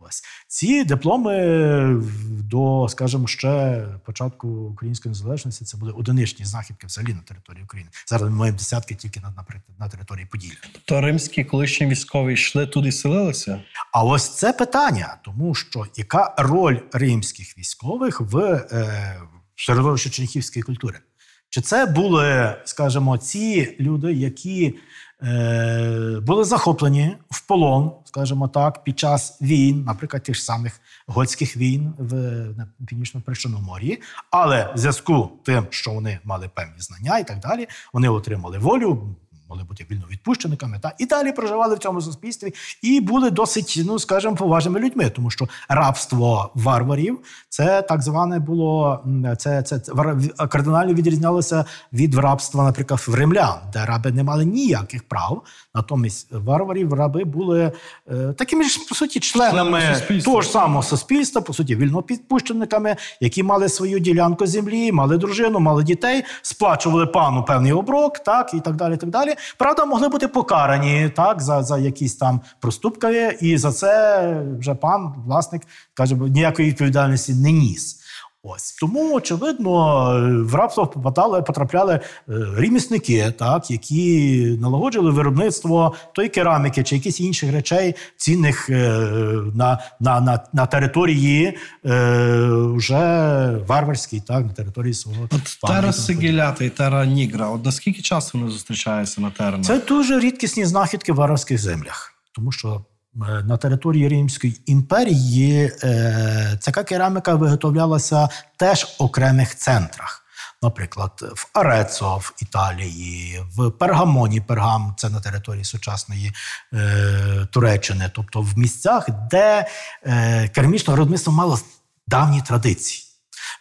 Ось ці дипломи до, скажімо, ще початку української незалежності це були одиничні знахідки взагалі на території України. Зараз ми маємо десятки тільки на наприклад на території Поділля. То римські колишні військові йшли туди селилися? А ось це питання, тому що яка роль римських військових в е, середовищі черніхівської культури? Чи це були, скажімо, ці люди, які Е, були захоплені полон, скажімо так, під час війн, наприклад, тих самих готських війн в на північно морі, але в зв'язку тим, що вони мали певні знання і так далі, вони отримали волю могли бути вільно відпущениками, та і далі проживали в цьому суспільстві і були досить, ну скажімо, поважними людьми, тому що рабство варварів це так зване було це це, це кардинально відрізнялося від рабства, наприклад, в римлян, де раби не мали ніяких прав. Натомість варварів раби були е, такими ж по суті членами того ж самого суспільства, по суті, вільно підпущениками, які мали свою ділянку землі, мали дружину, мали дітей, сплачували пану певний оброк, так і так далі. так далі. Правда, могли бути покарані так за за якісь там проступки, і за це вже пан власник каже, ніякої відповідальності не ніс. Ось тому, очевидно, в рабство попадали, потрапляли е, ремісники, так які налагоджували виробництво тої кераміки чи якихось інших речей, цінних е, на на, на, на території е, вже варварській, так на території свого От тера Сигілята і тера Нігра. От наскільки часу вони зустрічаються на теренах? Це дуже рідкісні знахідки в варварських землях, тому що. Е, на території Римської імперії е, ця кераміка виготовлялася теж в окремих центрах. Наприклад, в Арецо в Італії, в Пергамоні, Пергам це на території сучасної е, Туреччини, тобто в місцях, де е, керамічне виробництво мало давні традиції.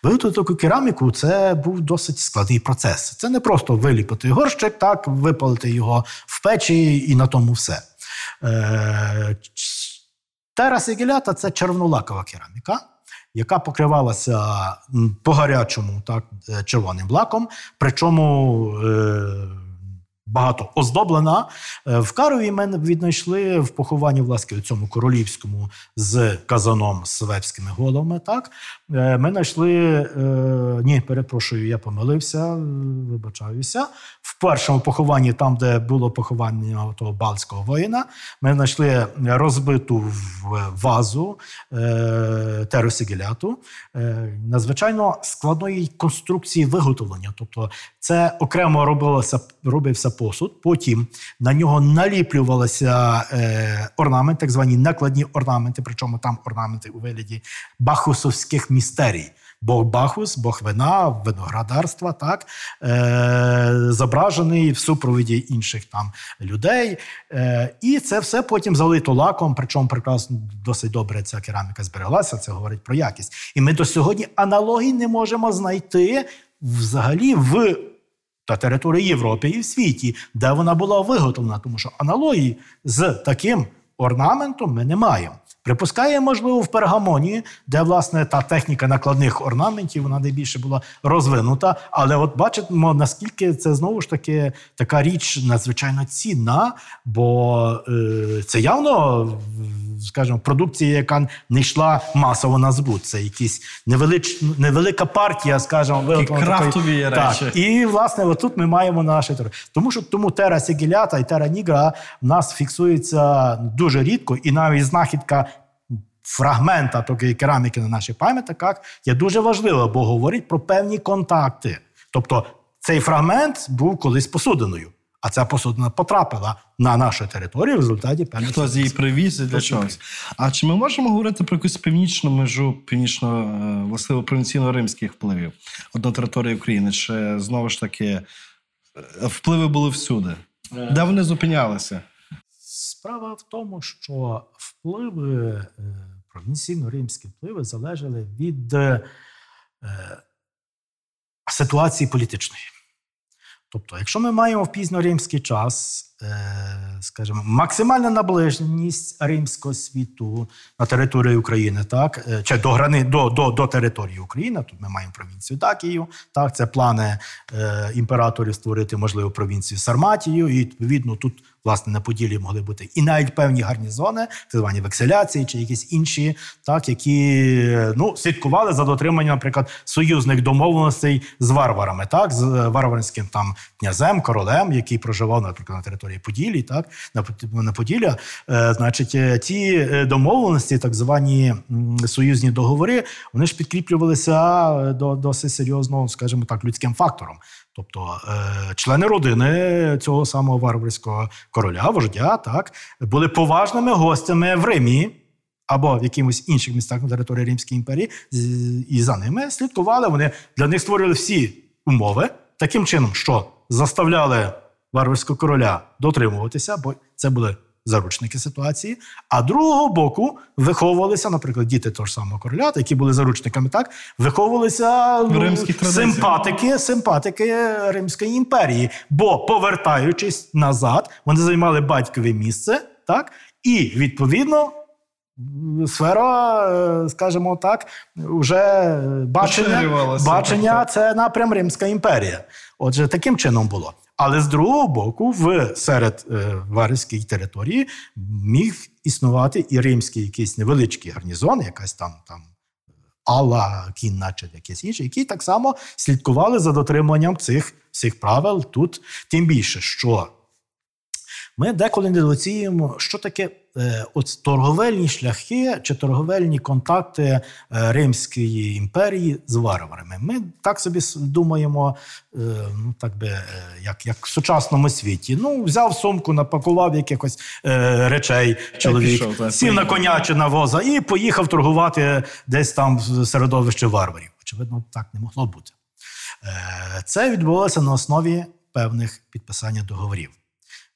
Виготовити таку кераміку це був досить складний процес. Це не просто виліпити горщик, так, випалити його в печі і на тому все. Е, Тера Сигілята це червонолакова кераміка, яка покривалася по гарячому так, е, червоним лаком. Причому е, багато оздоблена. Е, в Карові ми віднайшли в похованні власне у цьому королівському з казаном з свепськими головами. Так е, ми знайшли е, ні, перепрошую, я помилився, вибачаюся. В першому похованні, там, де було поховання того балтського воїна, ми знайшли розбиту вазу теросигіляту надзвичайно складної конструкції виготовлення. Тобто, це окремо робилося робився посуд. Потім на нього наліплювалися е, орнаменти, так звані накладні орнаменти, причому там орнаменти у вигляді бахусовських містерій. Бог Бахус, Бог вина, виноградарства, так, е, зображений в супроводі інших там людей. Е, І це все потім залито лаком, причому прекрасно досить добре ця кераміка збереглася, це говорить про якість. І ми до сьогодні аналогій не можемо знайти взагалі в та території Європи і в світі, де вона була виготовлена, тому що аналогії з таким орнаментом ми не маємо. Припускає, можливо, в Пергамоні, де власне та техніка накладних орнаментів вона найбільше була розвинута. Але от бачимо, наскільки це знову ж таки така річ надзвичайно цінна, бо е, це явно, скажімо, продукція, яка не йшла масово на збут. Це якісь невелич, невелика партія, скажімо, виготовлена крафтові такої- речі. Так. І власне, отут ми маємо наші тори. Тому що тому тера сігілята і тера нігра в нас фіксується дуже рідко, і навіть знахідка. Фрагмента такої кераміки на наших пам'ятниках є дуже важлива, бо говорить про певні контакти. Тобто цей фрагмент був колись посудиною, а ця посудина потрапила на нашу територію в результаті певних Хтось її привіз і для чогось. А чи ми можемо говорити про якусь північну межу, північно е, властиво провінційно-римських впливів от на території України? Чи знову ж таки е, впливи були всюди? Де вони зупинялися? Справа в тому, що впливи, е, провінційно-римські впливи залежали від е, ситуації політичної. Тобто, якщо ми маємо в пізньоримський час, е, скажімо, максимальна наближеність римського світу на території України, так, е, чи до грани до, до, до території України, тут ми маємо провінцію Дакію, так, це плани е, імператорів створити, можливо, провінцію Сарматію, і відповідно тут, власне, на Поділі могли бути і навіть певні гарнізони, так звані векселяції, чи якісь інші, так, які ну, слідкували за дотриманням, наприклад, союзних домовленостей з варварами, так, з е, варварським там князем, королем, який проживав, наприклад, на території Поділі, так, на, на Поділля. Е, значить, е, ті е, домовленості, так звані союзні договори, вони ж підкріплювалися е, до досить серйозно, скажімо так, людським фактором. Тобто е, члени родини цього самого варварського короля, вождя, так, були поважними гостями в Римі або в якихось інших містах на території Римської імперії, і за ними слідкували. Вони для них створили всі умови таким чином, що заставляли варварського короля дотримуватися, бо це були заручники ситуації. А другого боку виховувалися, наприклад, діти того ж самого короля, які були заручниками, так виховувалися ну, симпатики, симпатики Римської імперії. Бо, повертаючись назад, вони займали батькове місце, так, і відповідно. Сфера, е, скажімо так, вже бачення, бачення це напрям Римська імперія. Отже, таким чином було. Але з другого боку, в серед е, території міг існувати і римський якийсь невеличкий гарнізон, якась там там Алла кінна чи якесь інше, які так само слідкували за дотриманням цих всіх правил тут. Тим більше, що ми деколи недооцінюємо, що таке е, от торговельні шляхи чи торговельні контакти е, Римської імперії з варварами. Ми так собі думаємо, е, ну так би, е, як, як в сучасному світі. Ну, взяв сумку, напакував якихось е, речей чоловік, пішов, сів на коня чи на воза і поїхав торгувати десь там в середовище варварів. Очевидно, так не могло бути. Е, Це відбулося на основі певних підписання договорів.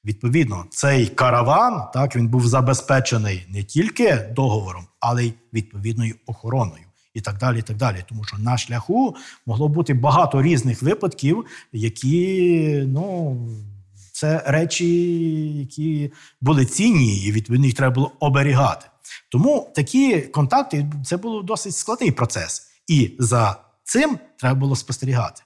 Відповідно, цей караван так він був забезпечений не тільки договором, але й відповідною охороною. І так далі, і так далі. Тому що на шляху могло бути багато різних випадків, які ну це речі, які були цінні, і відповідно їх треба було оберігати. Тому такі контакти це був досить складний процес, і за цим треба було спостерігати.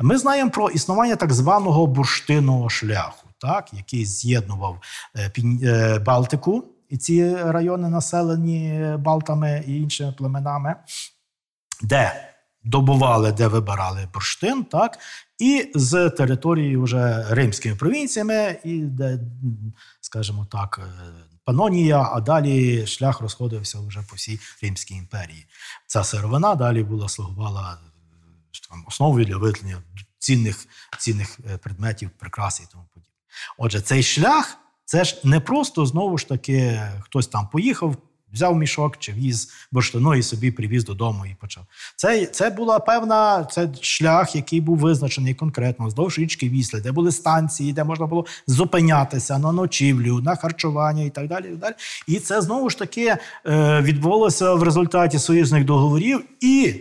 Ми знаємо про існування так званого бурштинового шляху, так, який з'єднував е, е, Балтику і ці райони, населені балтами і іншими племенами, де добували, де вибирали бурштин, так, і з території вже римськими провінціями, і де, скажімо так, е, Панонія, а далі шлях розходився вже по всій Римській імперії. Ця сировина далі була слугувала е, основою для виготовлення цінних, цінних е, предметів, прикрас і тому подібне. Отже, цей шлях це ж не просто знову ж таки хтось там поїхав, взяв мішок чи віз бурштину і собі привіз додому і почав. Це, це була певна це шлях, який був визначений конкретно вздовж річки Вісли, де були станції, де можна було зупинятися на ночівлю, на харчування і так далі. І, далі. і це знову ж таки е, відбулося в результаті союзних договорів і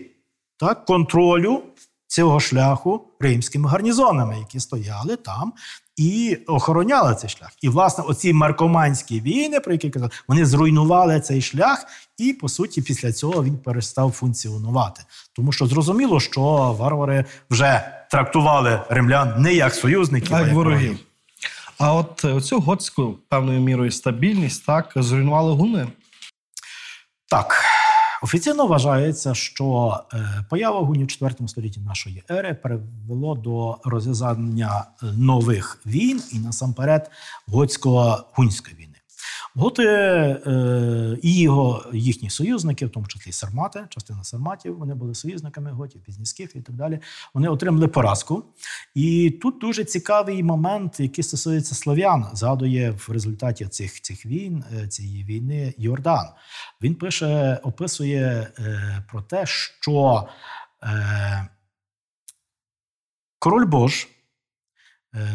так, контролю цього шляху римськими гарнізонами, які стояли там і охороняли цей шлях. І, власне, оці маркоманські війни, про які я казав, вони зруйнували цей шлях, і, по суті, після цього він перестав функціонувати. Тому що зрозуміло, що варвари вже трактували римлян не як союзників, А як ворогів. А от е, цю готську певною мірою стабільність так зруйнували гуни. Так, офіційно вважається, що е, поява гунів у 4 столітті нашої ери привело до розв'язання нових війн і насамперед готсько-гунської війни. Готи е, і його їхні союзники, в тому числі сармати, частина сарматів, вони були союзниками готів, пізні і так далі. Вони отримали поразку. І тут дуже цікавий момент, який стосується слов'ян, згадує в результаті цих, цих війн, е, цієї війни Йордан. Він пише, описує е, про те, що е, король Бож, е,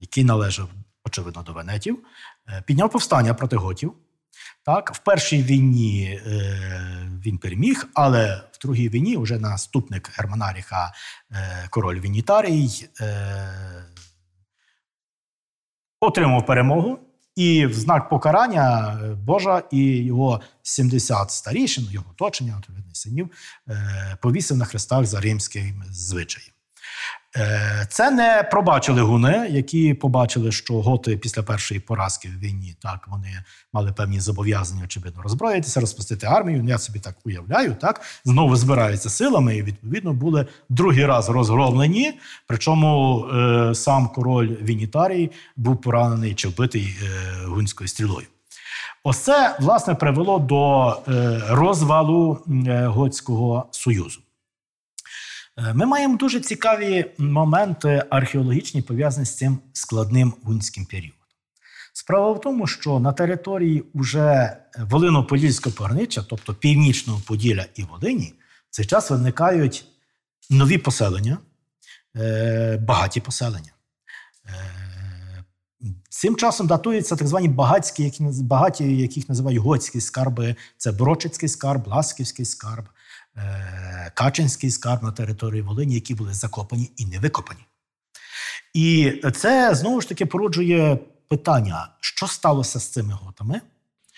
який належав, очевидно, до Венетів, е, підняв повстання проти готів. Так, в першій війні е, він переміг, але в другій війні вже наступник Германаріха, е, король Вінітарій, отримав перемогу. І в знак покарання Божа і його 70 старішин, його оточення, синів, повісив на хрестах за римським звичаєм. Е, Це не пробачили гуни, які побачили, що готи після першої поразки в війні так вони мали певні зобов'язання, очевидно, роззброїтися, розпустити армію. Ну, Я собі так уявляю, так знову збираються силами, і відповідно були другий раз розгромлені. Причому е, сам король Вінітарій був поранений чи вбитий е, гунською стрілою. Ось це власне привело до е, розвалу е, готського союзу. Е, Ми маємо дуже цікаві моменти археологічні, пов'язані з цим складним гунським періодом. Справа в тому, що на території уже Волино-Подільського пограниччя, тобто Північного Поділля і Волині, в цей час виникають нові поселення, е, багаті поселення. Е, Цим часом датуються так звані багатські, які, багаті, яких називають готські скарби. Це Брочицький скарб, Ласківський скарб, е, Качинський скарб на території Волині, які були закопані і не викопані. І це знову ж таки породжує питання, що сталося з цими готами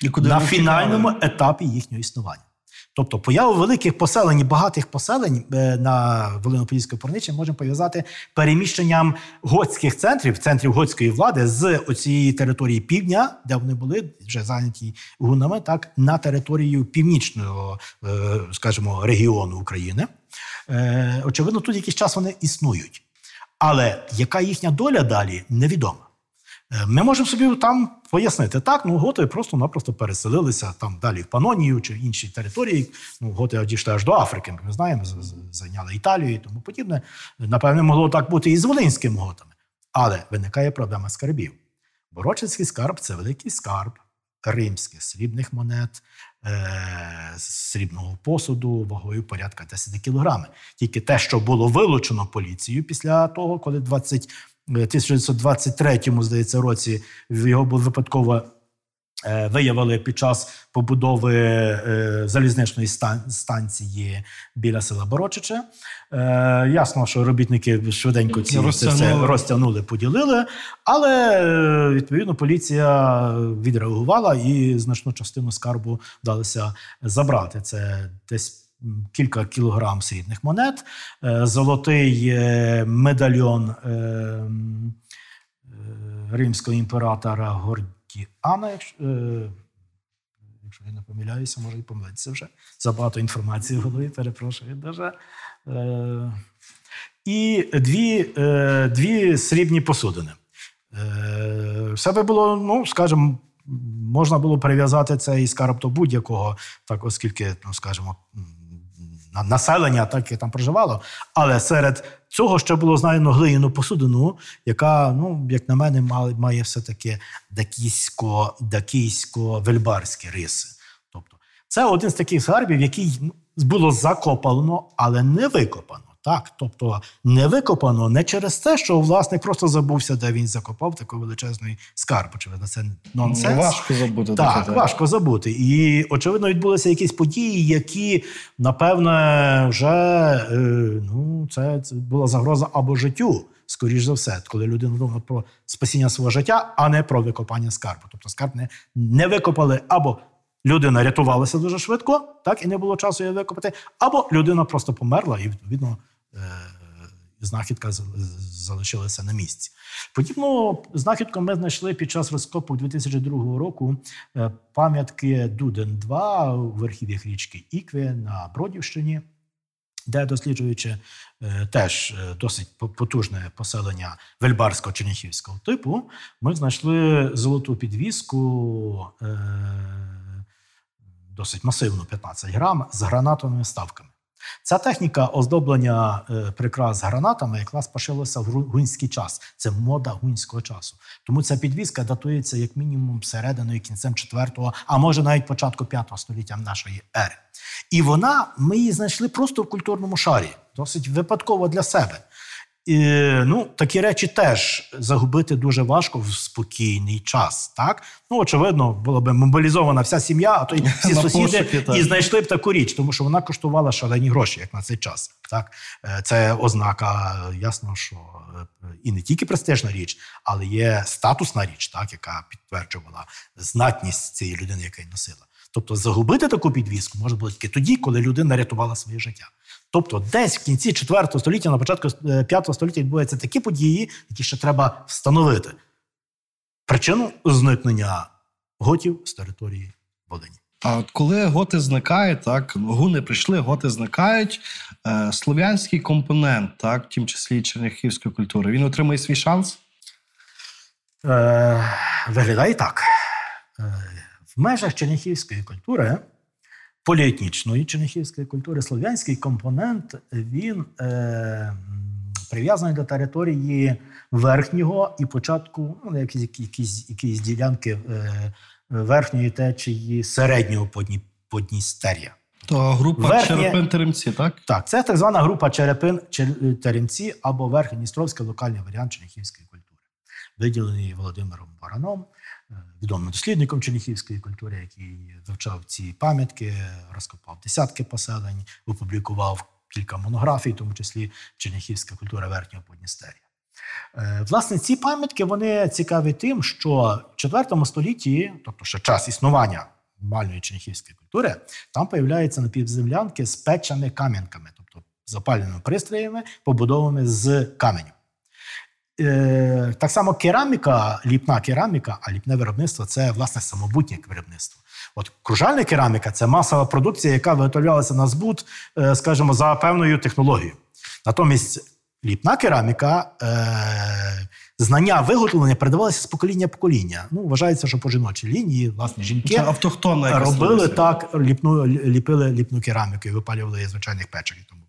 І куди на фінальному етапі їхнього існування. Тобто появу великих поселень, і багатих поселень е, на Волинопільській порничі можемо пов'язати переміщенням готських центрів, центрів готської влади з оцієї території півдня, де вони були вже зайняті гунами, так на територію північного, е, скажімо, регіону України. Е, Очевидно, тут якийсь час вони існують. Але яка їхня доля далі, невідома. Е, Ми можемо собі там пояснити, так, ну готи просто-напросто переселилися там далі в Панонію чи інші території. Ну, готи дійшли аж до Африки, ми знаємо, зайняли Італію і тому подібне. Напевне, могло так бути і з волинськими готами. Але виникає проблема скарбів. Борочинський скарб це великий скарб римських срібних монет, е- срібного посуду вагою порядка 10 кілограми. Тільки те, що було вилучено поліцією після того, коли 20, е, 1923 здається, році його було випадково е, виявили під час побудови е, залізничної станції біля села Борочиче. Е, ясно, що робітники швиденько ці це все Розтягнули. розтягнули, поділили, але відповідно поліція відреагувала і значну частину скарбу вдалося забрати. Це десь кілька кілограм срібних монет, е, золотий е, медальйон е, римського імператора Гордіана, якщо, я не помиляюся, може і помилитися вже. Забагато інформації в голові, перепрошую дуже. І дві, дві срібні посудини. Е, все би було, ну, скажімо, можна було прив'язати цей скарб до будь-якого, так, оскільки, ну, скажімо, населення так яке там проживало. Але серед цього ще було знайдено глиняну посудину, яка, ну, як на мене, має, має все-таки дакійсько, дакійсько-вельбарські риси. Тобто, це один з таких скарбів, який було закопано, але не викопано. Так, тобто не викопано не через те, що власник просто забувся, де він закопав такий величезний скарб. Очевидно, це нонсенс. Важко забути Так, таке. важко забути. І, очевидно, відбулися якісь події, які, напевне, вже е, ну, це, це була загроза або життю скоріш за все, коли людина думала про спасіння свого життя, а не про викопання скарбу. Тобто скарб не, не викопали або людина рятувалася дуже швидко, так і не було часу її викопати, або людина просто померла і відповідно. Е- знахідка залишилася на місці. Подібну знахідку ми знайшли під час розкопу 2002 року е, пам'ятки Дуден-2 в архівах річки Ікві на Бродівщині, де досліджуючи е, теж досить потужне поселення вельбарського черніхівського типу, ми знайшли золоту підвіску. Досить масивну 15 грам з гранатовими ставками. Ця техніка оздоблення е, прикрас гранатами якраз пошилася в гунський час. Це мода гунського часу. Тому ця підвізка датується як мінімум серединою кінцем 4-го, а може навіть початку 5-го століття нашої ери. І вона ми її знайшли просто в культурному шарі, досить випадково для себе. І, ну, Такі речі теж загубити дуже важко в спокійний час. Так? Ну, очевидно, була б мобілізована вся сім'я, а то й всі сусіди пошуки, і знайшли б таку річ, тому що вона коштувала шалені гроші, як на цей час. Так? Е, це ознака, ясно, що е, і не тільки престижна річ, але є статусна річ, так, яка підтверджувала знатність цієї людини, яка її носила. Тобто загубити таку підвіску можна було тільки тоді, коли людина рятувала своє життя. Тобто, десь в кінці 4 століття, на початку 5 е, століття відбуваються такі події, які ще треба встановити. Причину зникнення готів з території Волині. А от коли готи зникають, так гуни прийшли, готи зникають. Е, слов'янський компонент, так, в тім числі черняхівської культури, він отримує свій шанс? Е, Виглядає так. Е, в межах черняхівської культури поліетнічної черніхівської культури, слов'янський компонент він е, прив'язаний до території верхнього і початку, ну, якісь якісь, якісь ділянки е, верхньої течії середнього Подністер'я. То група Верхнє... Черепин-Теремці, так? Так, це так звана група Черепин-Теремці або Верхньодністровський локальний варіант черніхівської культури, виділений Володимиром Бараном. Відомим дослідником черніхівської культури, який вивчав ці пам'ятки, розкопав десятки поселень, опублікував кілька монографій, в тому числі Черніхівська культура верхнього Подністер'я. Е, власне, ці пам'ятки вони цікаві тим, що в IV столітті, тобто ще час існування мальної черніхівської культури, там появляються напівземлянки з печами кам'янками, тобто запальними пристроями, побудованими з каменю. Е, так само кераміка, ліпна кераміка, а ліпне виробництво це власне самобутнє виробництво. От кружальна кераміка це масова продукція, яка виготовлялася на збут, е, скажімо, за певною технологією. Натомість ліпна кераміка, е, знання виготовлення передавалися з покоління покоління. Ну, вважається, що по жіночій лінії власне жінки робили так, ліпну ліпили ліпну кераміку і випалювали звичайних печок тому.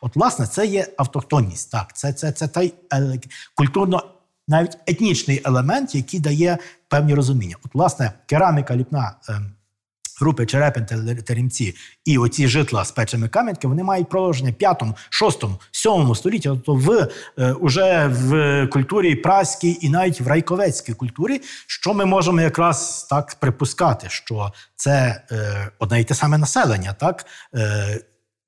От, власне, це є автохтонність. Так, це це, це той культурно, навіть етнічний елемент, який дає певні розуміння. От, власне, кераміка ліпна. Е, Групи Черепин Теремці і оці житла з печами кам'янки, вони мають продовження 5, 6, 7 столітті, тобто в е, уже в культурі праській і навіть в райковецькій культурі, що ми можемо якраз так припускати, що це е, одне і те саме населення, так е,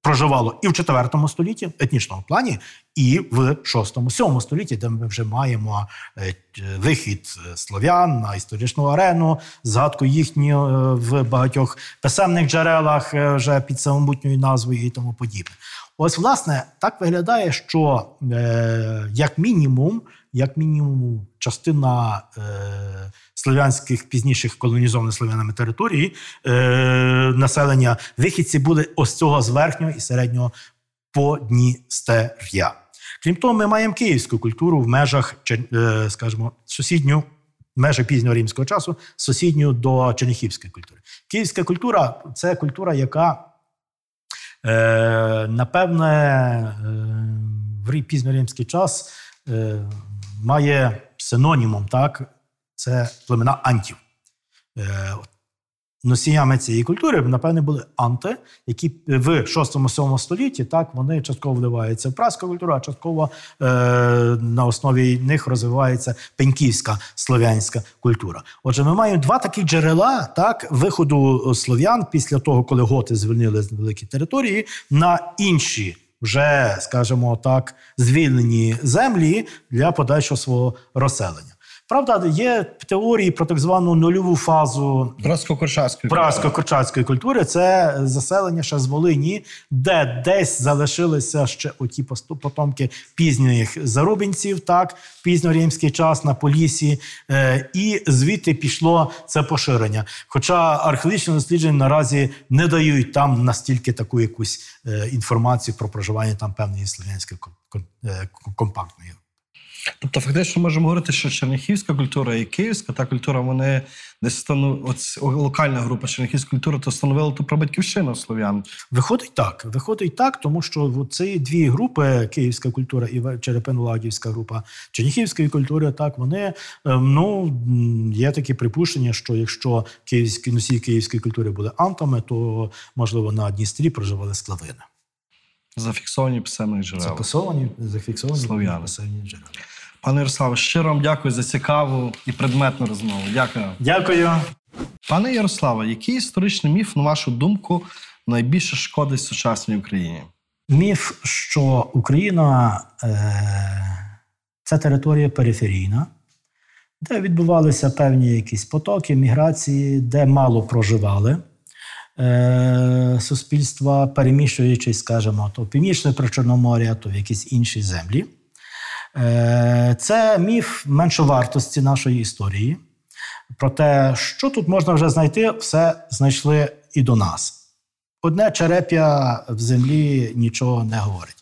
проживало і в 4 столітті етнічному плані, і в 6-7 столітті, де ми вже маємо е, вихід слов'ян на історичну арену, згадку їхню е, в багатьох писемних джерелах е, вже під самобутньою назвою і тому подібне. Ось, власне, так виглядає, що як мінімум, як мінімум, частина слов'янських пізніших колонізованих слов'янами територій е, населення вихідці були ось цього з верхнього і середнього Подністер'я. Крім того, ми маємо київську культуру в межах, е, скажімо, сусідню. Межах пізнього римського часу сусідню до черніхівської культури. Київська культура це культура, яка, е, напевне, е, в пізньоримський час е, має синонімом так, це племена антів. Е, носіями цієї культури, напевне, були анти, які в 6-7 столітті так вони частково вливаються в праську культуру, а частково е, на основі них розвивається пеньківська слов'янська культура. Отже, ми маємо два такі джерела так виходу слов'ян після того, коли готи звільнили великі території на інші вже, скажімо так, звільнені землі для подальшого свого розселення. Правда, є теорії про так звану нульову фазу Братсько-Корчацької. Прасько-корчацької культури це заселення ще з Волині, де десь залишилися ще оті потомки пізніх зарубінців, так, пізньоримський час на Полісі, е, і звідти пішло це поширення. Хоча археологічні дослідження наразі не дають там настільки таку якусь е, інформацію про проживання там певної слов'янської е, компактної. Тобто, фактично, можемо говорити, що черніхівська культура і київська та культура, вони десь стану... Локальна група черніхівської культури, то становили ту прабатьківщину слов'ян. Виходить так. Виходить так, тому що ці дві групи київська культура і Черепино-Ладівська група Черніхівської культури, так вони ем, ну є такі припущення, що якщо київські носії київської культури були антами, то можливо на Дністрі проживали склавини. Зафіксовані писемних джерел. Записовані, зафіксовані Слов'яни. писемні джерела. Пане Ярославе, щиро вам дякую за цікаву і предметну розмову. Дякую. Дякую. Пане Ярославе, який історичний міф, на вашу думку, найбільше шкодить сучасній Україні? Міф, що Україна е, це територія периферійна, де відбувалися певні якісь потоки, міграції, де мало проживали суспільства, переміщуючись, скажімо, то в північне Причорномор'я, то в якісь інші землі. Е, це міф меншовартості нашої історії. Про те, що тут можна вже знайти, все знайшли і до нас. Одне череп'я в землі нічого не говорить.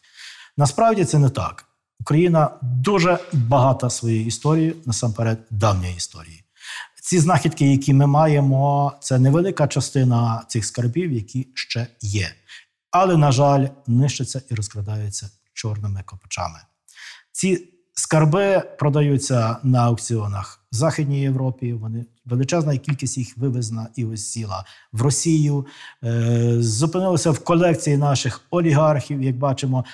Насправді це не так. Україна дуже багата своєю історією, насамперед давньої історії. Ці знахідки, які ми маємо, це невелика частина цих скарбів, які ще є. Але, на жаль, нищаться і розкрадаються чорними копачами. Ці скарби продаються на аукціонах в Західній Європі. Вони величезна кількість їх вивезена і осіла в Росію. Е, зупинилися в колекції наших олігархів, як бачимо.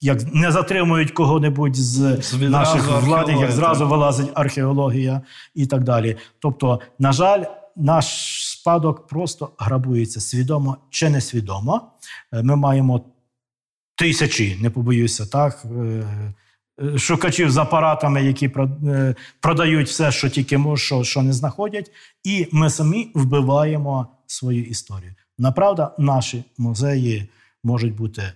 Як не затримують кого-небудь з Відразу наших влади, як зразу вилазить археологія і так далі. Тобто, на жаль, наш спадок просто грабується свідомо чи несвідомо. Е, Ми маємо тисячі, не побоюся, так. е, е, Шукачів з апаратами, які продають все, що тільки можуть, що, що не знаходять, і ми самі вбиваємо свою історію. Направда, наші музеї можуть бути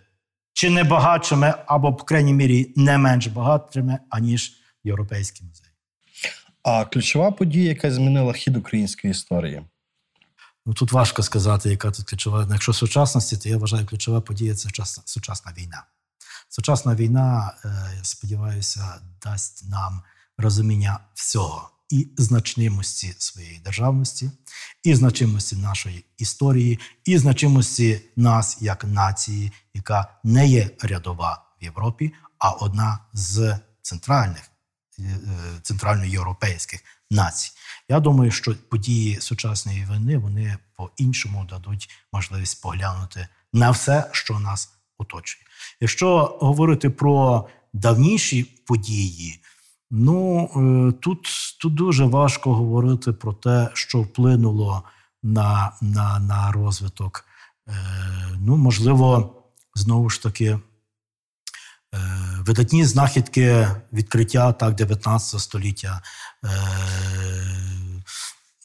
чи не багатшими, або, по крайній мірі, не менш багатшими, аніж європейські музеї. А ключова подія, яка змінила хід української історії. Ну тут важко сказати, яка тут ключова. Якщо сучасності, то я вважаю, ключова подія це сучасна, сучасна війна. Сучасна війна, е, я сподіваюся, дасть нам розуміння всього і значимості своєї державності, і значимості нашої історії, і значимості нас як нації, яка не є рядова в Європі, а одна з центральних е, центральноєвропейських націй. Я думаю, що події сучасної війни вони по-іншому дадуть можливість поглянути на все, що нас оточує. Якщо говорити про давніші події, ну е, тут, тут дуже важко говорити про те, що вплинуло на, на, на розвиток. Е, Ну, можливо, знову ж таки. Е, Видатні знахідки відкриття так 19 століття. Е,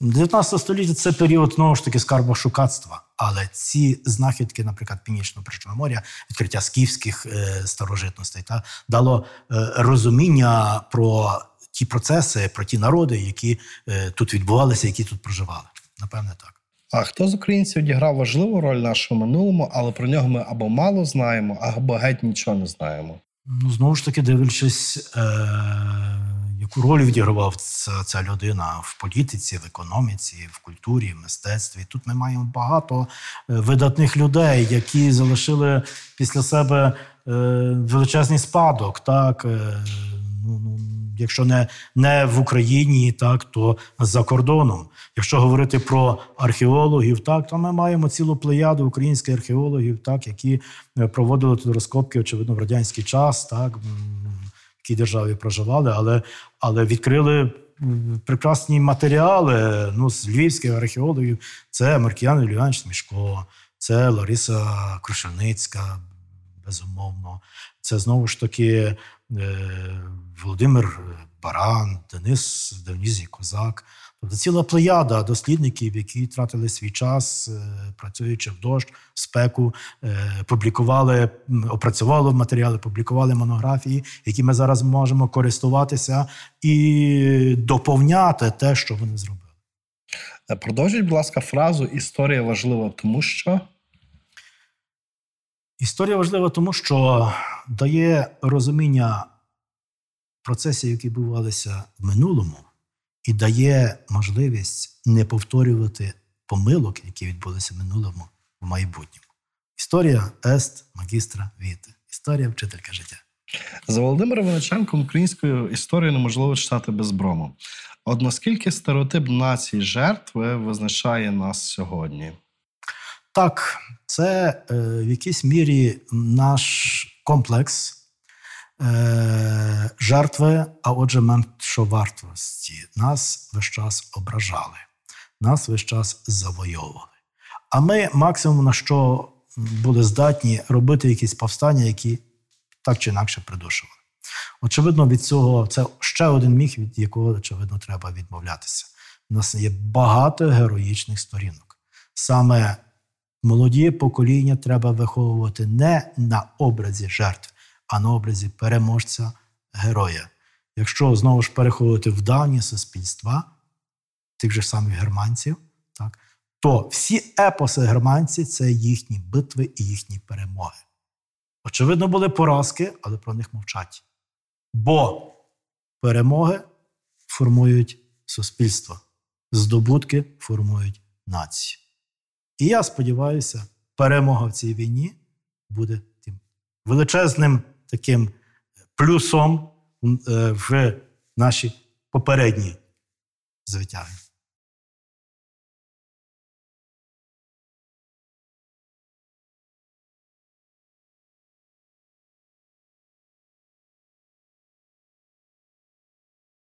19 століття це період знову ж таки скарбошукацтва. Але ці знахідки, наприклад, Північного Причорномор'я, відкриття скіфських е, старожитностей, та дало е, розуміння про ті процеси, про ті народи, які е, тут відбувалися, які тут проживали. Напевне, так. А хто з українців відіграв важливу роль в нашому минулому, але про нього ми або мало знаємо, або геть нічого не знаємо. Ну, знову ж таки, дивлячись, е, яку роль відігравав ця, ця людина в політиці, в економіці, в культурі, в мистецтві. Тут ми маємо багато е, видатних людей, які залишили після себе е, величезний спадок. Так, е, ну, ну, якщо не, не в Україні, так, то за кордоном. Якщо говорити про археологів, так, то ми маємо цілу плеяду українських археологів, так, які е, проводили тут розкопки, очевидно, в радянський час, так, в якій державі проживали, але, але відкрили прекрасні матеріали ну, з львівських археологів. Це Маркіян Ільянович Мішко, це Лариса Крушельницька, безумовно. Це знову ж таки Володимир Баран, Денис Дионізій Козак. Тобто ціла плеяда дослідників, які тратили свій час, е, працюючи в дощ, в спеку, е, публікували, м, опрацювали матеріали, публікували монографії, які ми зараз можемо користуватися і доповняти те, що вони зробили. Е, Продовжіть, будь ласка, фразу Історія важлива, тому що. Історія важлива тому, що дає розуміння процесів, які відбувалися в минулому, і дає можливість не повторювати помилок, які відбулися в минулому в майбутньому. Історія ест магістра віти. Історія вчителька життя. За Володимиром Винниченком українською історію неможливо читати без брому. От наскільки стереотип нації жертви визначає нас сьогодні? Так, це е, в якійсь мірі наш комплекс е, жертви, а отже, меншовартості. Нас весь час ображали, нас весь час завойовували. А ми максимум на що були здатні робити якісь повстання, які так чи інакше придушували. Очевидно, від цього це ще один міг, від якого, очевидно, треба відмовлятися. У нас є багато героїчних сторінок. Саме молоді покоління треба виховувати не на образі жертв, а на образі переможця героя. Якщо знову ж переходити в давні суспільства, тих же самих германців, так, то всі епоси германців це їхні битви і їхні перемоги. Очевидно, були поразки, але про них мовчать. Бо перемоги формують суспільство, здобутки формують нації. І я сподіваюся, перемога в цій війні буде тим величезним таким плюсом е, в наші попередні звитяги.